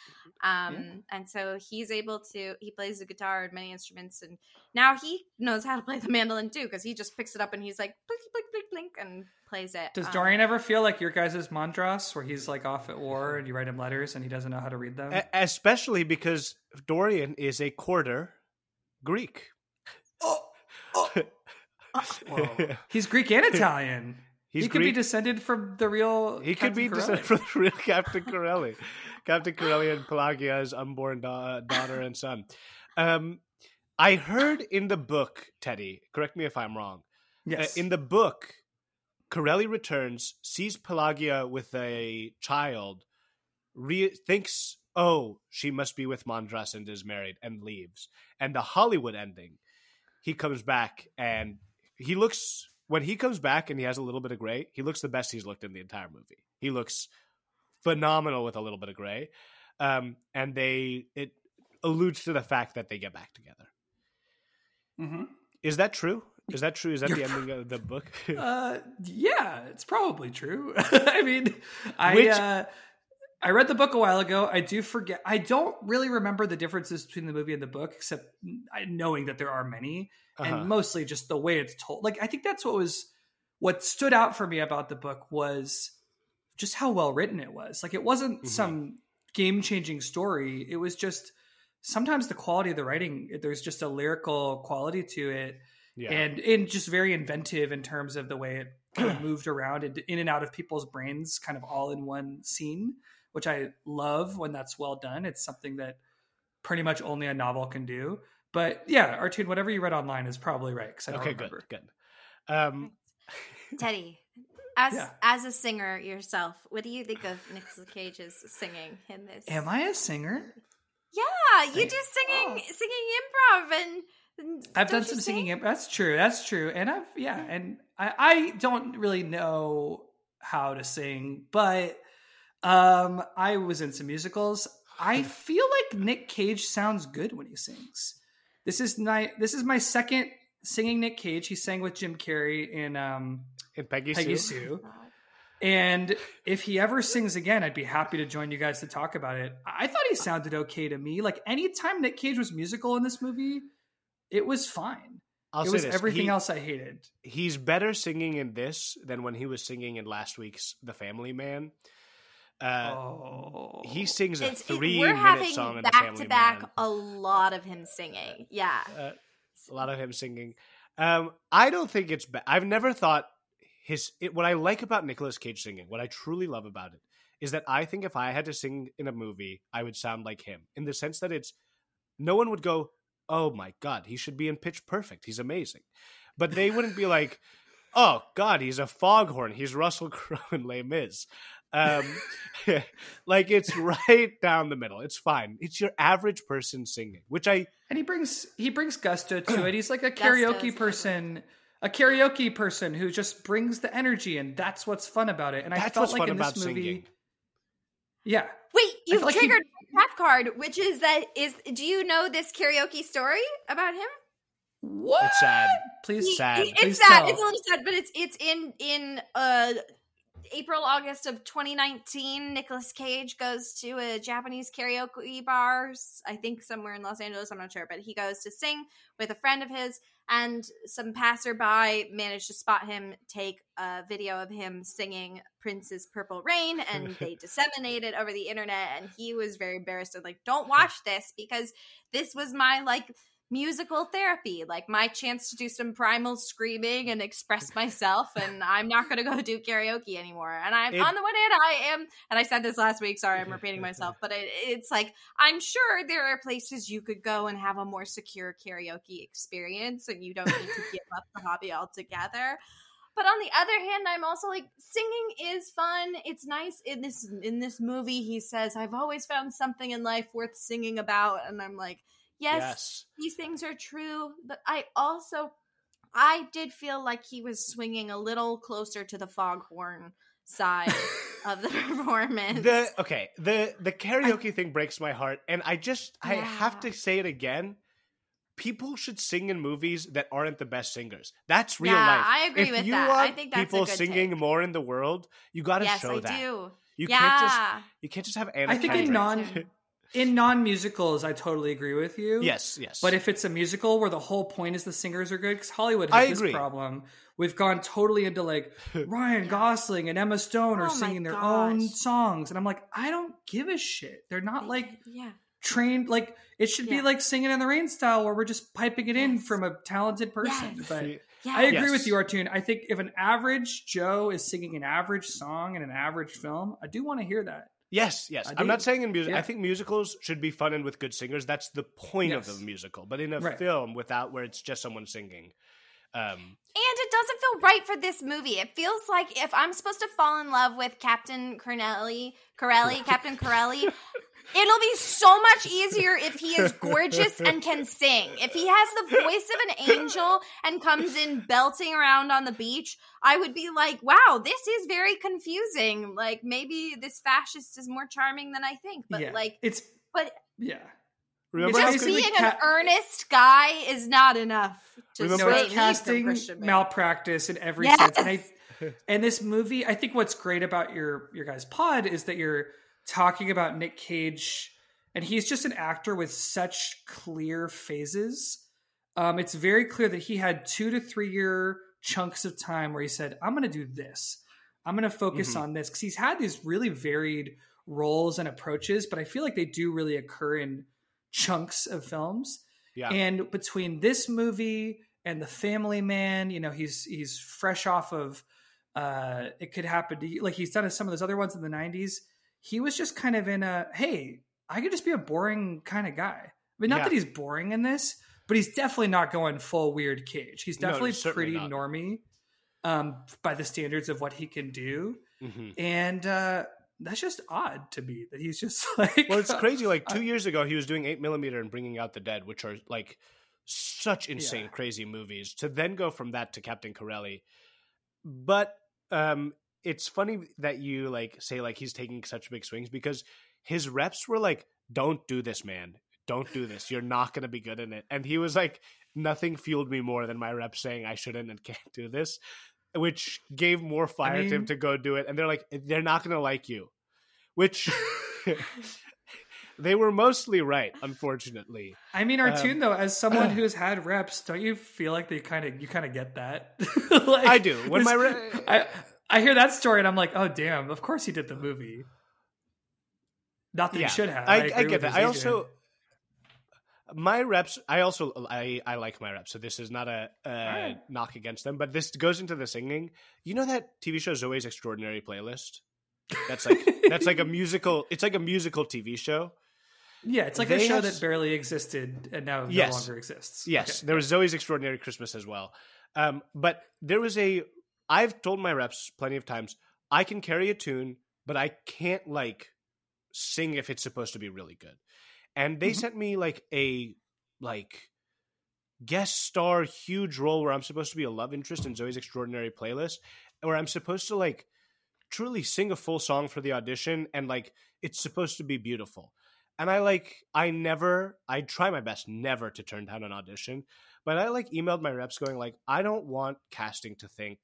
Um, and so he's able to he plays the guitar and many instruments, and now he knows how to play the mandolin too because he just picks it up and he's like blink blink blink blink and plays it. Does Um, Dorian ever feel like your guys' Mandras, where he's like off at war and you write him letters and he doesn't know how to read them? Especially because Dorian is a quarter Greek. Oh he's Greek and Italian. He's he could be descended from the real. He could Captain be Corelli. descended from the real Captain Corelli, Captain Corelli and Pelagia's unborn da- daughter and son. Um, I heard in the book, Teddy. Correct me if I'm wrong. Uh, Yes. in the book, Corelli returns, sees Pelagia with a child, re- thinks, "Oh, she must be with Mandras and is married," and leaves. And the Hollywood ending, he comes back and he looks. When he comes back and he has a little bit of gray, he looks the best he's looked in the entire movie. He looks phenomenal with a little bit of gray, um, and they it alludes to the fact that they get back together. hmm Is that true? Is that true? Is that the ending of the book? Uh, yeah, it's probably true. I mean, I Which- uh, I read the book a while ago. I do forget. I don't really remember the differences between the movie and the book, except knowing that there are many, Uh-huh. and mostly just the way it's told. Like, I think that's what was what stood out for me about the book was just how well written it was. Like, it wasn't Mhm. some game changing story. It was just sometimes the quality of the writing. There's just a lyrical quality to it yeah. and and just very inventive in terms of the way it kind of moved around and in and out of people's brains kind of all in one scene which i love when that's well done it's something that pretty much only a novel can do but yeah Artoun whatever you read online is probably right because i don't okay, remember good. Um, Teddy, as Yeah. as a singer yourself, what do you think of Nicolas Cage's singing in this? am i a singer Yeah, you Thank- do singing Oh. singing improv and. I've done some sing? singing. That's true. That's true. And I've yeah, and I I don't really know how to sing, but um I was in some musicals. I feel like Nick Cage sounds good when he sings. This is my this is my second singing Nick Cage. He sang with Jim Carrey in um, And Peggy, Peggy Sue. Sue. And if he ever sings again, I'd be happy to join you guys to talk about it. I thought he sounded okay to me. Like anytime Nick Cage was musical in this movie, it was fine. I'll it say was this, everything he- else I hated. He's better singing in this than when he was singing in last week's The Family Man. Uh, oh, He sings a It's, it- three we're minute having song in The back Family to back Man. a lot of him singing. Yeah. Uh, a lot of him singing. Um, I don't think it's bad. I've never thought his. It, what I like about Nicolas Cage singing, what I truly love about it, is that I think if I had to sing in a movie, I would sound like him in the sense that it's no one would go, "Oh my god, he should be in Pitch Perfect. He's amazing," but they wouldn't be like, "Oh God, he's a foghorn. He's Russell Crowe in Les Mis." Um, like it's right down the middle. It's fine. It's your average person singing, which I and he brings he brings gusto to it. He's like a karaoke is person, a karaoke person who just brings the energy, and that's what's fun about it. And I felt what's like fun in this movie, singing. yeah, Wait, you've feel like he- triggered trap card, which is that is do you know this karaoke story about him? what? it's sad. Please, He- sad. he- Please it's sad. tell. It's a little sad, but it's it's in in uh April August of 2019. Nicolas Cage goes to a Japanese karaoke bars. I think somewhere in Los Angeles. I'm not sure, but he goes to sing with a friend of his, and some passerby managed to spot him, take a video of him singing Prince's "Purple Rain," and they disseminate it over the internet. And he was very embarrassed and like, "Don't watch this because this was my like." Musical therapy, like my chance to do some primal screaming and express myself. And I'm not going to go do karaoke anymore. And I'm It- on the one hand, I am, and I said this last week. Sorry, I'm repeating myself, but it, it's like I'm sure there are places you could go and have a more secure karaoke experience, and you don't need to give up the hobby altogether. But on the other hand, I'm also like singing is fun. It's nice in this in this movie. He says, "I've always found something in life worth singing about," and I'm like, yes, Yes. these things are true, but I also I did feel like he was swinging a little closer to the foghorn side of the performance. The okay, the the karaoke thing breaks my heart, and I just I have to say it again. People should sing in movies that aren't the best singers. That's real Yeah, life. I agree if with you that. I think that's a people good singing take. more in the world. You got to yes, show I that. do. You yeah. can't just you can't just have Anna I think in Kendrick. non in non musicals, I totally agree with you. Yes, yes. But if it's a musical where the whole point is the singers are good, because Hollywood I has agree. this problem, we've gone totally into like Ryan Gosling and Emma Stone Oh are my singing their gosh. own songs, and I'm like, I don't give a shit. They're not like yeah. trained. Like it should Yeah. be like singing in the rain style, where we're just piping it in Yes. from a talented person. Yes. But Yeah. I agree Yes. with you, Artoun. I think if an average Joe is singing an average song in an average film, I do want to hear that. Yes, yes. I I'm not saying in music. Yeah. I think musicals should be fun and with good singers. That's the point Yes. of the musical. But in a Right. film without where it's just someone singing, um, And it doesn't feel right for this movie. It feels like if I'm supposed to fall in love with Captain Cornelli, Corelli, Captain Corelli, it'll be so much easier if he is gorgeous and can sing. If he has the voice of an angel and comes in belting around on the beach, I would be like, wow, this is very confusing. Like maybe this fascist is more charming than I think. But yeah, like, it's but yeah. Remember just basically being ca- an earnest guy is not enough to Remember- No, sway casting from Christian Bale. malpractice in every Yes. sense. And I and this movie, I think what's great about your your guys' pod is that you're talking about Nick Cage, and he's just an actor with such clear phases. Um, it's very clear that he had two to three year chunks of time where he said, "I'm going to do this. I'm going to focus Mhm. on this," because he's had these really varied roles and approaches, but I feel like they do really occur in chunks of films. Yeah. And between this movie and The Family Man, you know, he's he's fresh off of uh It Could Happen to You. Like he's done some of those other ones in the 90s. He was just kind of in a hey, I could just be a boring kind of guy. I mean, not Yeah. that he's boring in this, but he's definitely not going full weird cage. He's definitely certainly pretty not. normy um by the standards of what he can do. Mhm. And uh that's just odd to me that he's just like Well, it's crazy. Like I- two years ago, he was doing Eight Millimeter and Bringing Out the Dead, which are like such insane, Yeah. crazy movies. To then go from that to Captain Corelli, but um, it's funny that you like say like he's taking such big swings because his reps were like, "Don't do this, man. don't do this. You're not going to be good in it. And he was like, nothing fueled me more than my rep saying I shouldn't and can't do this, which gave more fire to him to go do it. And they're like, they're not going to like you, which they were mostly right, unfortunately. I mean, Um, though, as someone who's had reps, don't you feel like they kind of you kind of get that? like, I do. When my this- re- I I hear that story and I'm like, oh damn, of course he did the movie. Not that yeah, he should have. I, agree I get that. I also my reps. I also I I like my reps. So this is not a uh, right. knock against them, but this goes into the singing. You know that TV show Zoe's Extraordinary Playlist. That's like that's like a musical. It's like a musical TV show. yeah, it's like a show have that barely existed and now Yes. no longer exists. Yes, Okay. there was Zoe's Extraordinary Christmas as well. Um, but there was a. I've told my reps plenty of times I can carry a tune, but I can't like sing if it's supposed to be really good. And they Mhm. sent me like a like guest star huge role where I'm supposed to be a love interest in Zoe's Extraordinary Playlist, where I'm supposed to like truly sing a full song for the audition and like it's supposed to be beautiful. And I like I never I try my best never to turn down an audition, but I like emailed my reps going like I don't want casting to think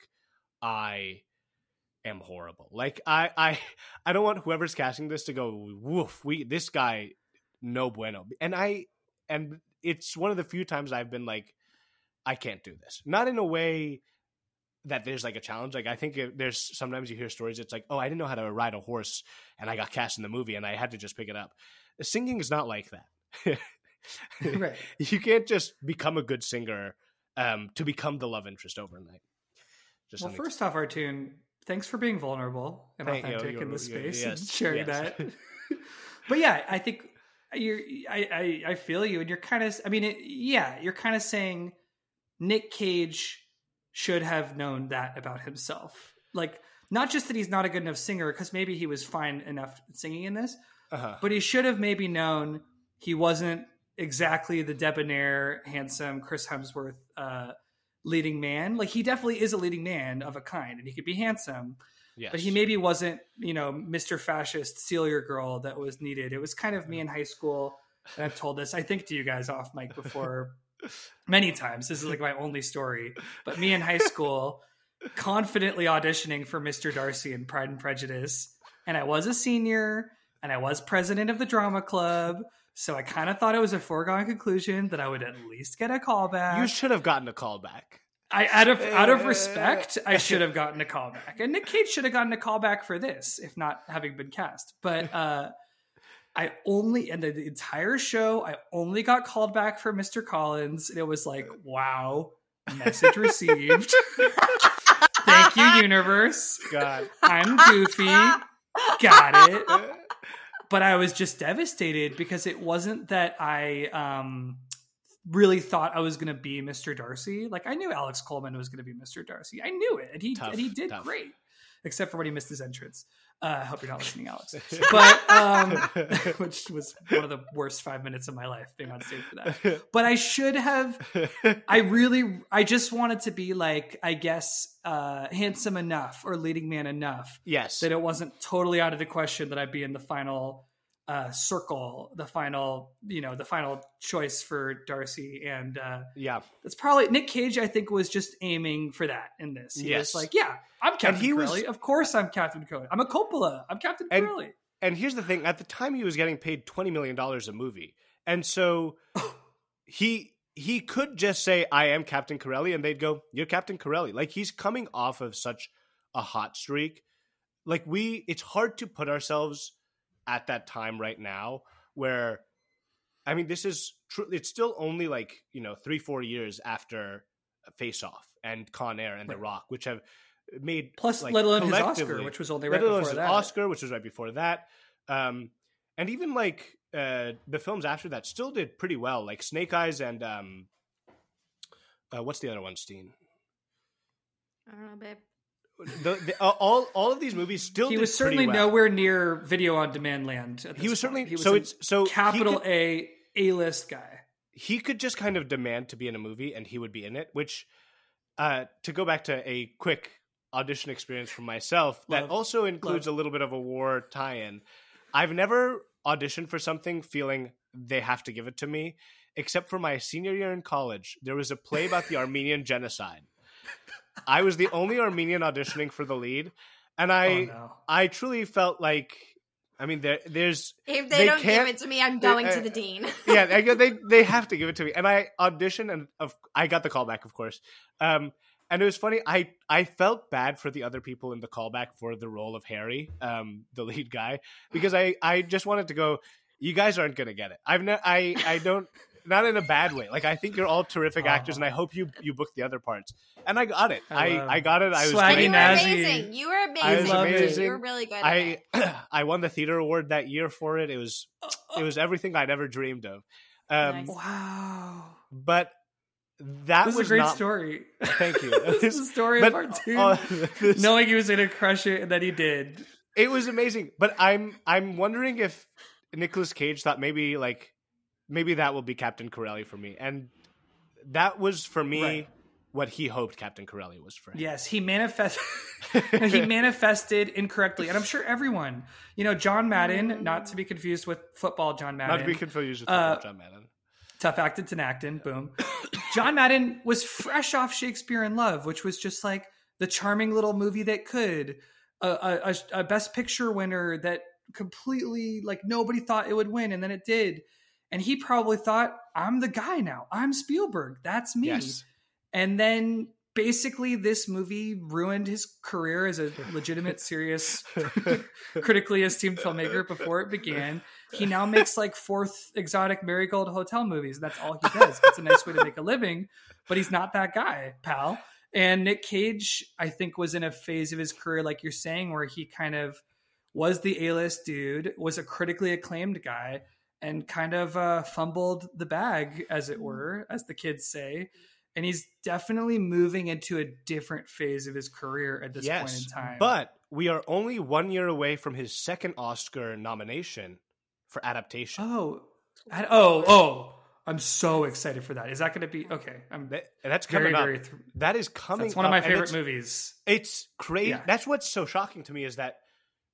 I am horrible. Like I I I don't want whoever's casting this to go woof, we this guy no bueno. And I and it's one of the few times I've been like I can't do this. Not in a way that there's like a challenge. Like I think there's sometimes you hear stories. It's like, oh, I didn't know how to ride a horse, and I got cast in the movie, and I had to just pick it up. Singing is not like that. right. You can't just become a good singer um, to become the love interest overnight. Just Well, first off, Artoun, thanks for being vulnerable and Thank authentic in this space and sharing yes. that. but yeah, I think you're. I I, I feel you, and you're kind of. I mean, it, yeah, you're kind of saying Nick Cage should have known that about himself. Like, not just that he's not a good enough singer, because maybe he was fine enough singing in this, uh-huh. but he should have maybe known he wasn't exactly the debonair, handsome Chris Hemsworth uh, leading man. Like he definitely is a leading man of a kind, and he could be handsome, yes. but he maybe wasn't, you know, Mr. Fascist your girl that was needed. It was kind of me in high school, and I've told this I think to you guys off mic before many times. This is like my only story, but me in high school, confidently auditioning for Mr. Darcy in Pride and Prejudice, and I was a senior, and I was president of the drama club. So I kind of thought it was a foregone conclusion that I would at least get a callback. You should have gotten a call back. I out of out of respect, I should have gotten a callback, and Nick Cage should have gotten a callback for this, if not having been cast. But uh, I only and the, the entire show, I only got called back for Mr. Collins, and it was like, wow, message received. Thank you, universe. God. I'm goofy. Got it. But I was just devastated because it wasn't that I um really thought I was going to be Mr. Darcy. Like I knew Alex Coleman was going to be Mr. Darcy. I knew it, and he Tough, and he did tough. great, except for when he missed his entrance. Uh, I hope you're not listening, Alex. But um, which was one of the worst five minutes of my life being on stage for that. But I should have. I really, I just wanted to be like, I guess, uh, handsome enough or leading man enough yes. that it wasn't totally out of the question that I'd be in the final uh, circle, the final, you know, the final choice for Darcy. And uh, yeah. it's probably Nick Cage. I think was just aiming for that in this. He Yes. was like, "Yeah, I'm Captain he was- Corelli. Of course, I'm Captain Corelli. I'm a Coppola. I'm Captain And- Corelli." And here's the thing: at the time, he was getting paid twenty million dollars a movie, and so he he could just say, "I am Captain Corelli," and they'd go, "You're Captain Corelli." Like he's coming off of such a hot streak. Like we, it's hard to put ourselves at that time right now, where, I mean, this is true. It's still only like you know three, four years after Face Off and Con Air and The Rock, which have made Plus, like, let alone his Oscar, which was only let right alone before his that. Oscar, which was right before that, um, and even like uh, the films after that still did pretty well. Like Snake Eyes and um, uh, what's the other one? Steen. I don't know, babe. The, the, uh, all all of these movies still. He was certainly well. nowhere near video on demand land. At He was certainly. He was so. It's so capital could- A A list guy. he could just kind of demand to be in a movie and he would be in it which uh to go back to a quick audition experience for myself that also includes Love. a little bit of a war tie-in i've never auditioned for something feeling they have to give it to me. Except for my senior year in college, there was a play about the Armenian genocide. I was the only Armenian auditioning for the lead, and I oh no. I truly felt like I mean there there's If they, They don't give it to me, I'm going uh, to the dean. yeah they, they they have to give it to me and I auditioned and of, I got the callback of course um and it was funny I I felt bad for the other people in the callback for the role of Harry um the lead guy because I I just wanted to go you guys aren't gonna get it I've no I I don't not in a bad way like I think you're all terrific actors and I hope you you book the other parts and I got it I I I, got it I was Swaggy you were amazing. You were amazing. I was amazing. You were really good. at I. I won the theater award that year for it. It was it was everything I'd ever dreamed of. Um, Nice. Wow. But that This was a great not. story. Thank you. this is the story But, of our two. uh, this- knowing he was going to crush it and that he did. it was amazing. But I'm I'm wondering if Nicolas Cage thought maybe like maybe that will be Captain Corelli for me, and that was for me Right. what he hoped Captain Corelli was for him. Yes, he manifest he manifested incorrectly, and I'm sure everyone, you know, John Madden, not to be confused with football John Madden, Not to be confused with Uh, John Madden. tough acted to acting, boom. John Madden was fresh off Shakespeare in Love, which was just like the charming little movie that could a, a- a Best Picture winner that completely like nobody thought it would win, and then it did. And he probably thought, "I'm the guy now. I'm Spielberg. That's me." Yes. And then basically, this movie ruined his career as a legitimate, serious, critically esteemed filmmaker before it began. He now makes like fourth exotic marigold hotel movies. That's all he does. It's a nice way to make a living, but he's not that guy, pal. And Nick Cage, I think, was in a phase of his career, like you're saying, where he kind of was the A-list dude, was a critically acclaimed guy, and kind of uh, fumbled the bag, as it were, as the kids say. And he's definitely moving into a different phase of his career at this point in time. But we are only one year away from his second Oscar nomination for adaptation. oh, I- oh, oh, I'm so excited for that. Is that going to be okay? I'm That- that's very, coming up. very. Th- that is coming. that's one of my favorite it's, movies. It's crazy. Yeah. That's what's so shocking to me is that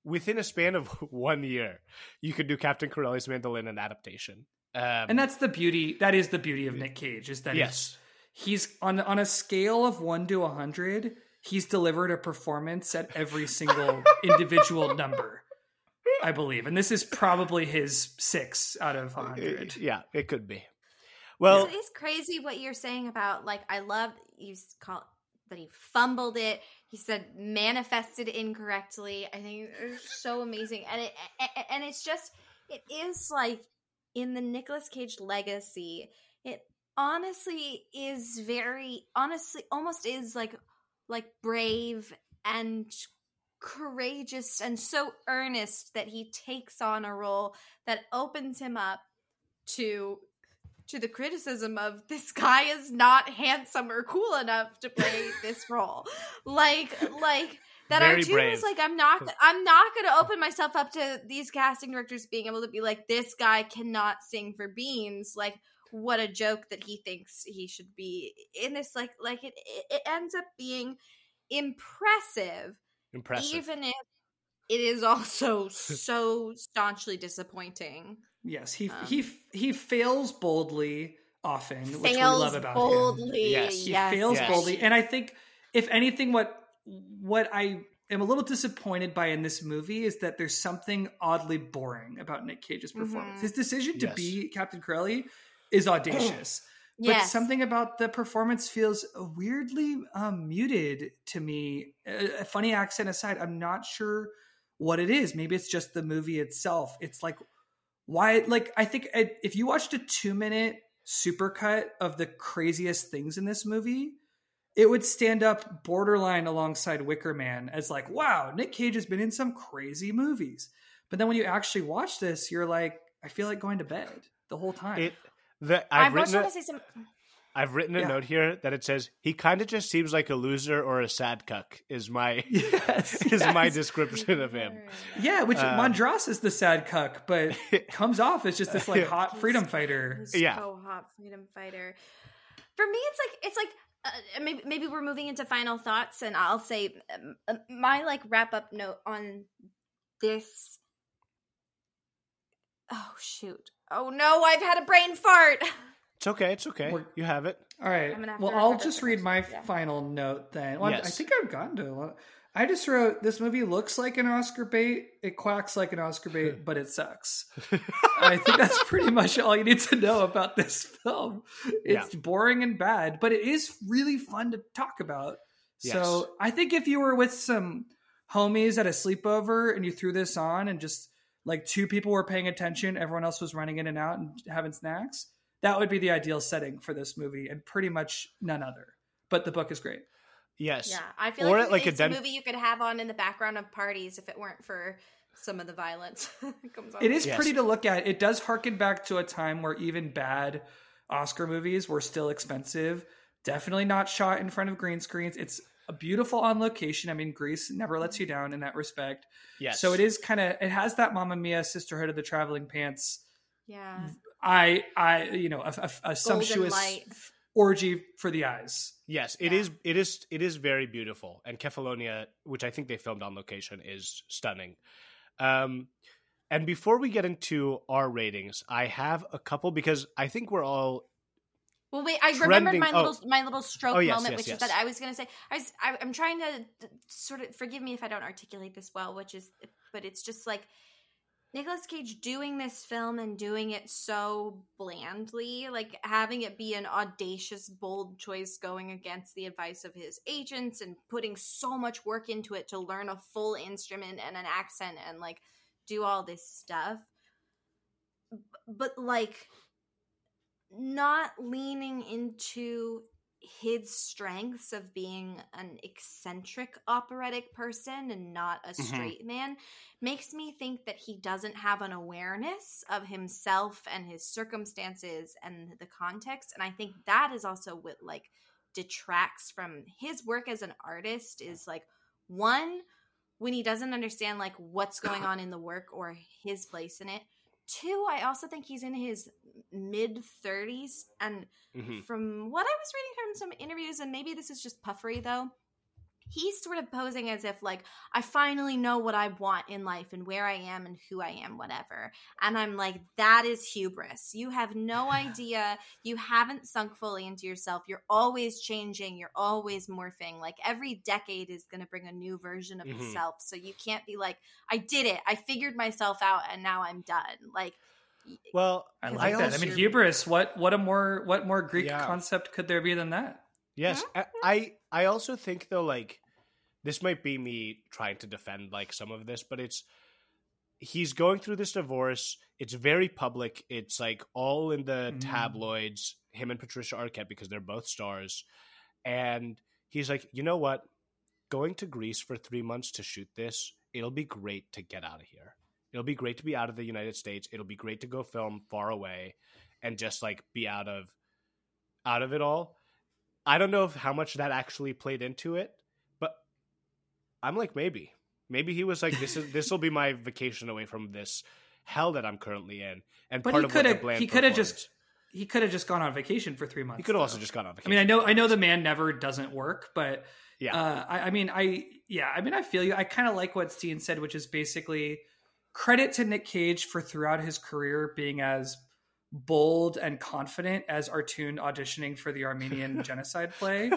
within a span of one year, you could do Captain Corelli's Mandolin and adaptation. Um, And that's the beauty. That is the beauty of Nick Cage. Is that yes, he's, he's on on a scale of one to a hundred. He's delivered a performance at every single individual number. I believe, and this is probably his six out of a hundred. yeah, it could be. Well, it is crazy what you're saying about like I love you s- call that he fumbled it. He said manifested incorrectly. I think it's so amazing, and it and it's just it is like in the Nicolas Cage legacy. It honestly is very honestly almost is like like brave and courageous and so earnest that he takes on a role that opens him up to to the criticism of this guy is not handsome or cool enough to play this role. Like like that Very Arturo brave. was like I'm not I'm not going to open myself up to these casting directors being able to be like this guy cannot sing for beans like what a joke that he thinks he should be in this like like it, it ends up being impressive impressive. even if it is also so staunchly disappointing. Yes, he Um, he he fails boldly often, which we love about him. boldly. Yes. He yes. fails Yes. boldly, and I think if anything, what what I am a little disappointed by in this movie is that there's something oddly boring about Nick Cage's performance. Mhm. His decision to Yes. be Captain Corelli is audacious. But Yes. something about the performance feels weirdly um, muted to me. A, a funny accent aside, I'm not sure what it is. Maybe it's just the movie itself. It's like why? Like I think uh, if you watched a two minute supercut of the craziest things in this movie, it would stand up borderline alongside Wicker Man as like, wow, Nick Cage has been in some crazy movies. But then when you actually watch this, you're like, I feel like going to bed the whole time. it. The, I I've was written. trying to say some. I've written a Yeah. note here that it says he kind of just seems like a loser or a sad cuck. Is my yes, is my description of him. Yeah, which Um, Mandras is the sad cuck, but comes off as just this like hot freedom fighter. He's Yeah. so hot freedom fighter. For me, it's like it's like uh, maybe maybe we're moving into final thoughts, and I'll say um, uh, my like wrap up note on this. Oh shoot! Oh no, I've had a brain fart. It's okay. It's okay. We're- you have it. All right. I'm gonna have Well, I'll just read my Yeah. final note then. Well, I think I've gotten to a lot. I just wrote this movie looks like an Oscar bait. It quacks like an Oscar bait, but it sucks. I think that's pretty much all you need to know about this film. It's boring and bad, but it is really fun to talk about. Yes. So I think if you were with some homies at a sleepover and you threw this on and just like two people were paying attention, everyone else was running in and out and having snacks, that would be the ideal setting for this movie and pretty much none other. But the book is great. Yes. Yeah, I feel Or like, at, like, a it's den- a movie you could have on in the background of parties if it weren't for some of the violence comes on. It is Yes. pretty to look at. It does harken back to a time where even bad Oscar movies were still expensive. Definitely not shot in front of green screens. It's a beautiful on location. I mean, Greece never lets you mm-hmm. down in that respect. Yes. So it is kind of it has that Mamma Mia Sisterhood of the Traveling Pants. Yeah, I I you know a, a, a sumptuous light. orgy for the eyes. Yes, it Yeah. is. It is. It is very beautiful, and Kefalonia, which I think they filmed on location, is stunning. Um, and before we get into our ratings, I have a couple because I think we're all Well, wait. I remembered Trending- my oh. little my little stroke Oh, yes, moment, yes, which yes. is that I was going to say I was I, I'm trying to sort of forgive me if I don't articulate this well, which is but it's just like Nicolas Cage doing this film and doing it so blandly, like having it be an audacious, bold choice going against the advice of his agents and putting so much work into it to learn a full instrument and an accent and like do all this stuff. But like not leaning into his strengths of being an eccentric operatic person and not a Mhm. straight man makes me think that he doesn't have an awareness of himself and his circumstances and the context and i think that is also what like detracts from his work as an artist is like one when he doesn't understand like what's going on in the work or his place in it two i also think he's in his mid 30s and Mhm. from what I was reading from some interviews, and maybe this is just puffery though, he's sort of posing as if like I finally know what I want in life and where I am and who I am, whatever. And I'm like, that is hubris. You have no idea. You haven't sunk fully into yourself. You're always changing. You're always morphing. Like every decade is going to bring a new version of Mhm. yourself. So you can't be like, I did it. I figured myself out, and now I'm done. Like. well. I like I that. I mean, hubris. What what a more what more Greek Yeah. concept could there be than that? Yes, I, I I also think though, like this might be me trying to defend like some of this, but it's he's going through this divorce. It's very public. It's like all in the Mm. tabloids. Him and Patricia Arquette because they're both stars, and he's like, you know what? Going to Greece for three months to shoot this, it'll be great to get out of here. It'll be great to be out of the United States. It'll be great to go film far away and just like be out of out of it all. I don't know if how much that actually played into it, I'm like maybe. Maybe he was like this is this will be my vacation away from this hell that I'm currently in. And But part he of could the have bland he could have just he could have just gone on vacation for three months. he could have also just gone on vacation. I mean, I know I know the man never doesn't work, but yeah. uh, I, I mean, I yeah, I mean, I feel you. I kind of like what Steen said, which is basically credit to Nick Cage for throughout his career being as bold and confident as Artoun auditioning for the Armenian genocide play.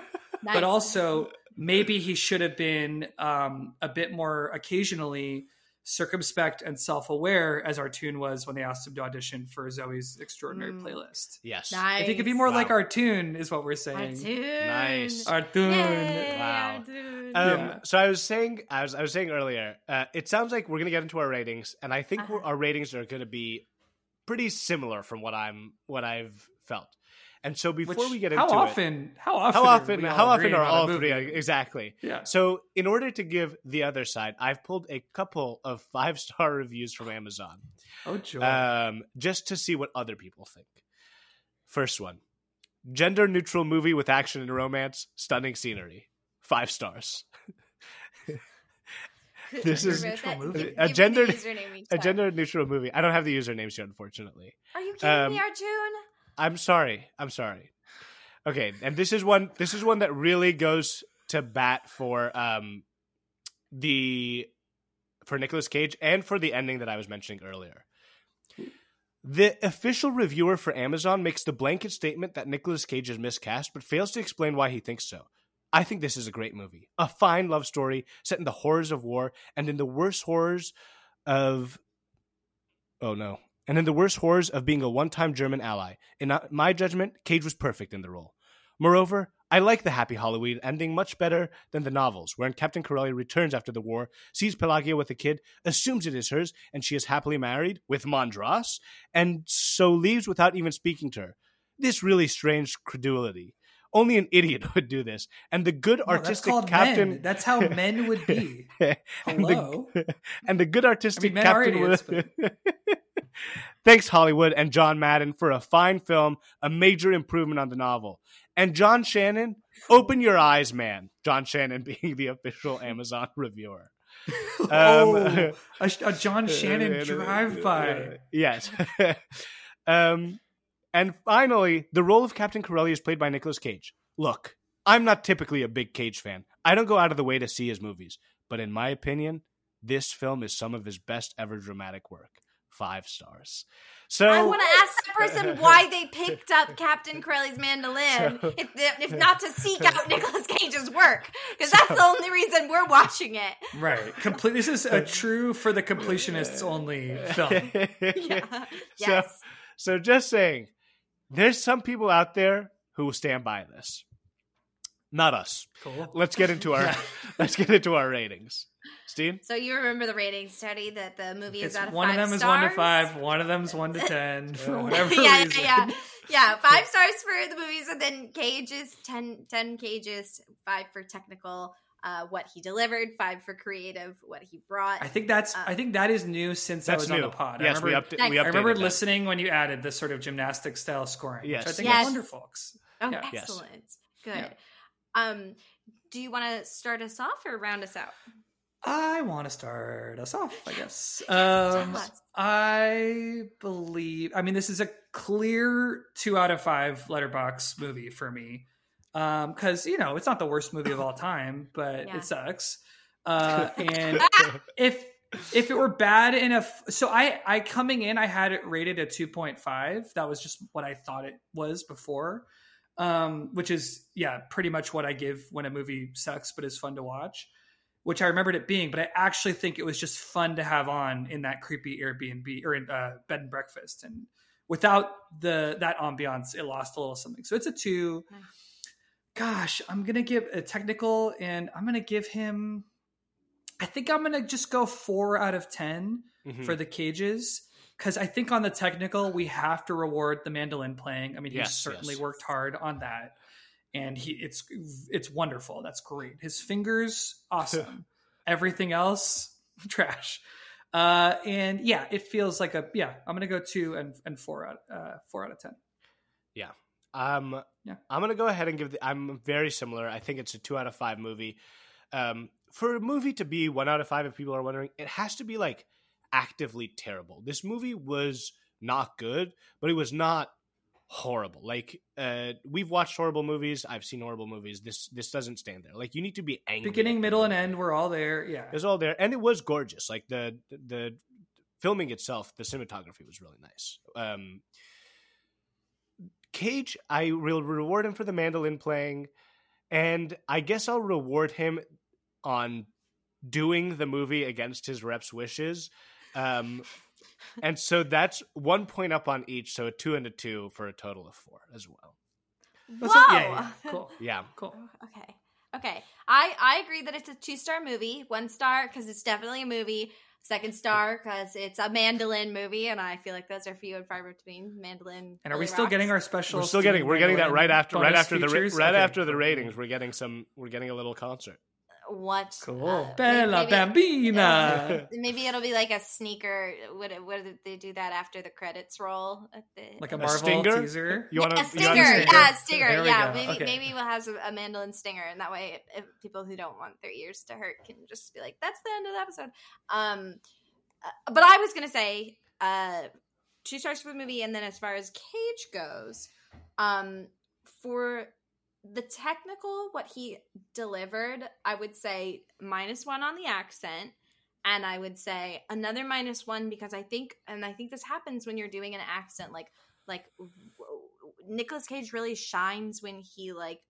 Nice. but also maybe he should have been um, a bit more occasionally circumspect and self-aware as Artoun was when they asked him to audition for Zoe's extraordinary Mm. playlist. yes. Nice. If he could be more Wow. like Artoun, is what we're saying. Artoun. Nice. Artoun. Yay, Wow. Artoun. Um, Yeah. So I was saying, I was, I was saying earlier, uh, it sounds like we're gonna get into our ratings, and I think Uh-huh. we're, our ratings are gonna be pretty similar from what I'm, what I've felt. And so before Which- we get how into it, how often, how often, we how often are all three exactly? Yeah. So in order to give the other side, I've pulled a couple of five star reviews from Amazon, Oh, joy. um, just to see what other people think. First one, gender neutral movie with action and romance, stunning scenery, five stars. this is movie. a me the gendered- username each a gender neutral movie. I don't have the usernames here, unfortunately. Are you kidding um, me, Artoun? I'm sorry. I'm sorry. Okay, and this is one. This is one that really goes to bat for um the for Nicolas Cage and for the ending that I was mentioning earlier. The official reviewer for Amazon makes the blanket statement that Nicolas Cage is miscast, but fails to explain why he thinks so. I think this is a great movie. A fine love story set in the horrors of war and in the worst horrors of. Oh no. And in the worst horrors of being a one time German ally. In my judgment, Cage was perfect in the role. Moreover, I like the Happy Hollywood ending much better than the novels, wherein Captain Corelli returns after the war, sees Pelagia with a kid, assumes it is hers, and she is happily married with Mandras, and so leaves without even speaking to her. This really strange credulity. Only an idiot would do this. And the good No, that's artistic called captain. men. That's how men would be. and, Hello? the, and the good artistic men are captain idiots, would. Thanks, Hollywood and John Madden, for a fine film, a major improvement on the novel. And John Shannon, open your eyes, man. John Shannon being the official Amazon reviewer. Um, oh, a, a John Shannon drive-by. Yes. um, and finally, the role of Captain Corelli is played by Nicolas Cage. Look, I'm not typically a big Cage fan. I don't go out of the way to see his movies, but in my opinion, this film is some of his best ever dramatic work. Five stars. So I want to ask that person why they picked up Captain Corelli's mandolin, So- if, if not to seek out Nicolas Cage's work, because that's the only reason we're watching it. Right. Complete. This is a true for the completionists only film. Yeah. So- So just saying, there's some people out there who will stand by this. Not us. Cool. Let's get into our let's get into our ratings. Steen? So you remember the rating study that the movie is It's out of one of five them is one to five. One of them's one to ten for whatever yeah, yeah, reason. yeah, yeah. Five stars for the movies, and then cages 10, 10 cages, five for technical, uh, what he delivered, five for creative, what he brought. I think that's. Uh, I think that is new since I That's was new. on the pod. I Yes, we, remember, upda- Nice. we I updated I remember that. listening when you added this sort of gymnastic style scoring. Yes. which I think Yes. is wonderful. oh, yeah. Yes. excellent, good. Yeah. Um, do you want to start us off or round us out? I want to start us off, I guess. Um. I believe. I mean, this is a clear two out of five Letterboxd movie for me. Because you know, it's not the worst movie of all time, but Yeah. it sucks. Uh, and if if it were bad enough so I I coming in I had it rated at 2.5 that was just what I thought it was before um which is yeah pretty much what I give when a movie sucks but is fun to watch which I remembered it being but I actually think it was just fun to have on in that creepy Airbnb or in uh, bed and breakfast and without the that ambiance it lost a little something so it's a 2 Nice. gosh I'm going to give a technical and I'm going to give him I think I'm gonna just go four out of ten Mhm. for the cages because I think on the technical we have to reward the mandolin playing. I mean, he Yes, certainly yes. worked hard on that, and he it's it's wonderful. That's great. His fingers awesome. Everything else trash. Uh, and yeah, it feels like a yeah. I'm gonna go two and and four out uh, four out of ten. Um, Yeah. I'm gonna go ahead and give. The, I'm very similar. I think it's a two out of five movie. Um, for a movie to be one out of five, if people are wondering, it has to be like actively terrible. This movie was not good, but it was not horrible. Like uh, we've watched horrible movies. I've seen horrible movies. This this doesn't stand there. Like you need to be angry. Beginning, middle, and end were all there. Yeah, It was all there, and it was gorgeous. Like the the filming itself, the cinematography was really nice. Um, Cage, I will reward him for the mandolin playing, and I guess I'll reward him on doing the movie against his rep's wishes. Um, and so that's one point up on each, so a two and a two for a total of four as well. Whoa. what- yeah, yeah, cool, Yeah, cool. Okay. Okay. I I agree that it's a two star movie. One star because it's definitely a movie. Second star because it's a mandolin movie, and I feel like those are few and far between. Mandolin. And are we really still rocks. getting our special? we're still getting we're getting that right after right bonus after the right Okay, after the ratings. We're getting some. We're getting a little concert. What? Cool. uh, Bella maybe- Bambina. Maybe it'll be like a sneaker. Would it, would they do that after the credits roll? At the, like a A Marvel stinger? teaser. You want a to? stinger, stinger? yeah, a stinger, There yeah. go. Maybe Okay. maybe we'll have a, a mandolin stinger, and that way, if, if people who don't want their ears to hurt can just be like, "That's the end of the episode." Um, uh, but I was gonna say, uh, two stars for the movie, and then as far as Cage goes, um, for the technical, what he delivered, I would say minus one on the accent. and I would say another minus one because I think, and I think this happens when you're doing an accent, like like Nicolas Cage really shines when he like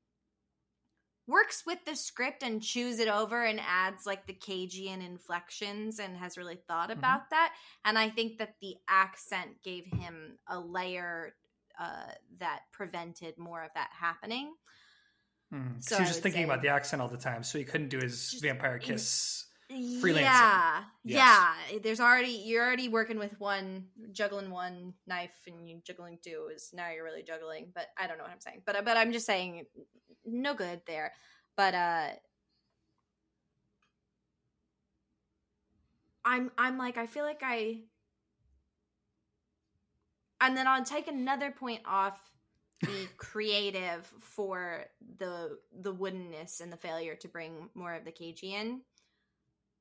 works with the script and chews it over and adds like the Cajun inflections and has really thought Mhm. about that. And I think that the accent gave him a layer uh, that prevented more of that happening. Mm. So was just thinking say- about the accent all the time, so he couldn't do his Just- vampire kiss. Freelancing. Yeah, Yes. yeah. There's already you're already working with one juggling one knife and you juggling two is now you're really juggling. But I don't know what I'm saying. But but I'm just saying no good there. But uh I'm I'm like I feel like I and then I'll take another point off the creative for the the woodenness and the failure to bring more of the cagey in.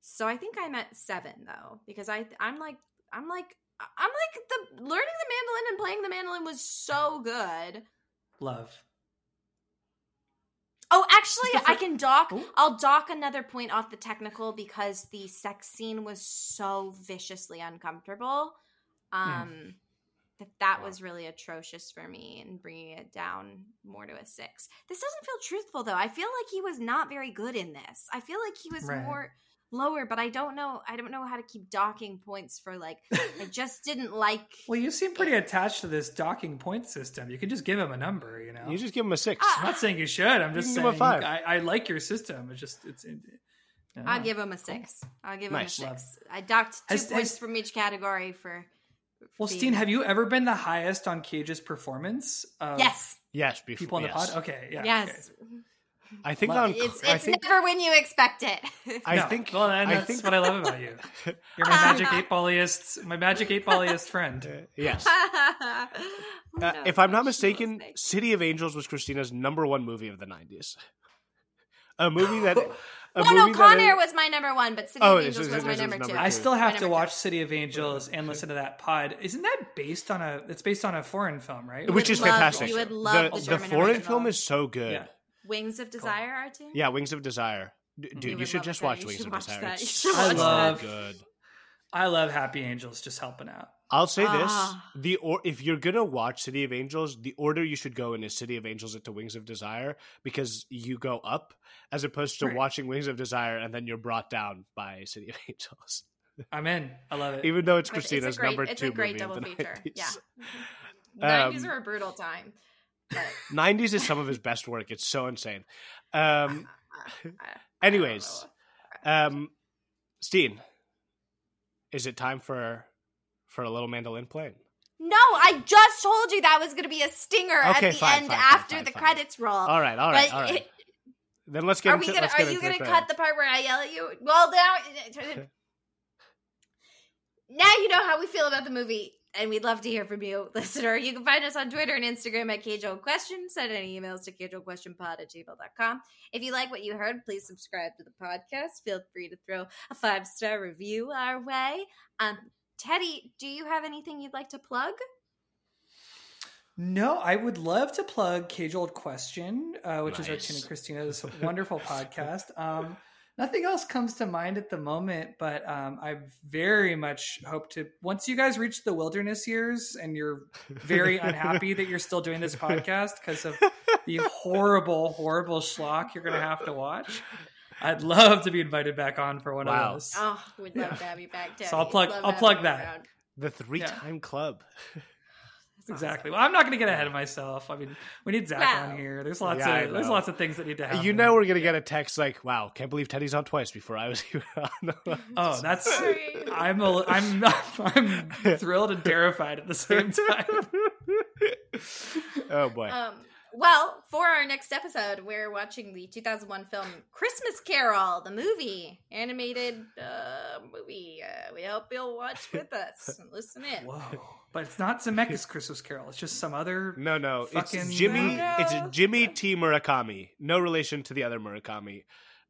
So I think I'm at seven though, because I I'm like I'm like I'm like the learning the mandolin and playing the mandolin was so good. Love. Oh, actually, I can dock. I'll dock another point off the technical because the sex scene was so viciously uncomfortable. Um, that that Wow. was really atrocious for me, and bringing it down more to a six. This doesn't feel truthful though. I feel like he was not very good in this. I feel like he was Right. more lower, but I don't know. I don't know how to keep docking points for like. I just didn't like. Well, you seem pretty attached to this docking point system. You can just give him a number, you know. You just give him a six. Ah, I'm not saying you should. I'm just saying give him a five. I, I like your system. It's just it's. It, I'll give him a six. I'll give Nice. him a Love. six. I docked two Has- points has- from each category for. Well, being- Steen, have you ever been the highest on Cage's performance? Of Yes. yes, before People in the yes. pod. Okay. Yeah. yes. I think on It's I think never when you expect it. I No. think Well, and I that's think what I love about you. You're my magic eight balliest, my magic eight balliest friend. Uh, yes. Uh, knows if I'm not what she will mistaken. City of Angels was Christina's number one movie of the '90s. A movie that. A no, no, Con that Air was my number one, but City Oh, of it is- Angels it was my number number two. I two. still My have to watch two. City of Angels and listen to that pod. Isn't that based on a? It's based on a foreign film, right? which is love- fantastic. you would love the, the the foreign original. film is so good. Yeah. Wings of Desire, Artie. Yeah, Wings of Desire. D- mm-hmm. Dude, you, would should just watch You Wings of watch Desire. that. You It's should watch good. I love Happy Angels just helping out. I'll say this: Ah. the or if you're gonna watch City of Angels, the order you should go in is City of Angels into Wings of Desire because you go up as opposed to Right. watching Wings of Desire and then you're brought down by City of Angels. I'm in. I love it. Even though it's It's- it's Christina's great- number it's two a great movie double of the feature. 90s. Yeah. Um, Nineties were a brutal time. But 90s is some of his best work. It's so insane. Um, I- I anyways, um, Steen, is it time for for a little mandolin playing? No, I just told you that was going to be a stinger Okay, at the fine, end fine, after fine, the credits roll. All right, all right, But all right. it- then let's get are into. we gonna? Are you gonna the cut the part where I yell at you? Well, now, now you know how we feel about the movie, and we'd love to hear from you, listener. You can find us on Twitter and Instagram at Old Question. Send any emails to cageoldquestionpod at gmail.com. If you like what you heard, please subscribe to the podcast. Feel free to throw a five star review our way. Um, Teddy, do you have anything you'd like to plug? No, I would love to plug Cage Old Question, uh, which is our Nice. Tina Christina's wonderful podcast. Um, nothing else comes to mind at the moment, but um, I very much hope to. Once you guys reach the wilderness years and you're very unhappy that you're still doing this podcast because of the horrible, horrible schlock you're going to have to watch, I'd love to be invited back on for one Wow. of those. Oh, we'd love Yeah. to have you back, Teddy. So I'll plug- Love I'll plug that. around. The three-time club. Exactly. Well, I'm not going to get ahead of myself. I mean, we need Zach Wow. on here. There's lots Yeah, of there's lots of things that need to happen. You know we're gonna get a text like, "Wow, can't believe Teddy's on twice before I was even on." Oh, that's Sorry. I'm a, I'm not, I'm thrilled and terrified at the same time. oh boy. Um, well, for our next episode, we're watching the 2001 film Christmas Carol, the movie, animated uh, movie. Uh, we hope you'll watch with us and listen in. Whoa! But it's not Zemeckis Christmas Carol. It's just some other. no, no, it's Jimmy. No, It's. Jimmy T. Murakami. No relation to the other Murakami.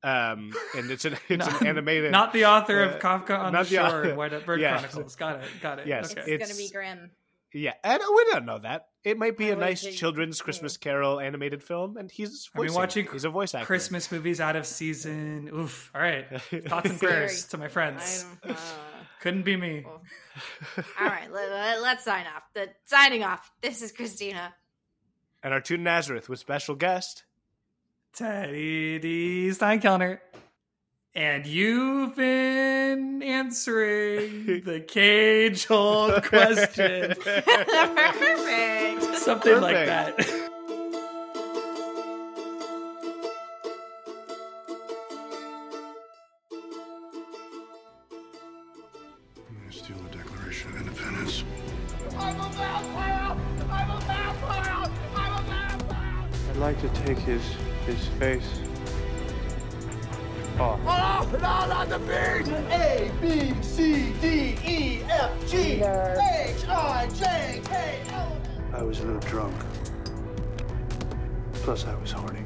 Um, and it's an it's Not, an animated. not the author uh, of Kafka on the not the Shore author- and Wind-Up Bird Yeah. Chronicles. Got it. Got it. Yes, Okay. It's, It's- gonna be grim. Yeah, and we don't know that. It might be I a nice think- children's Christmas Carol animated film, and he's I've been voicing. watching He's a voice actor. Christmas movies out of season. Oof. All right. Thoughts and prayers to my friends. uh, Couldn't be me. Well, all right, let, us sign off. The signing off. This is Christina. and Artoun Nazareth with special guest. Teddy D. Steinkellner. And you've been answering the cage old question. Perfect. Something like that. I'm gonna steal the Declaration of Independence. I'm a vampire! I'm a vampire! I'm a vampire! I'd like to take his his face off. No, not the beard! A, B, C, D, E, F, G, H, I, J, K, L, M. I was a little drunk. Plus, I was horny.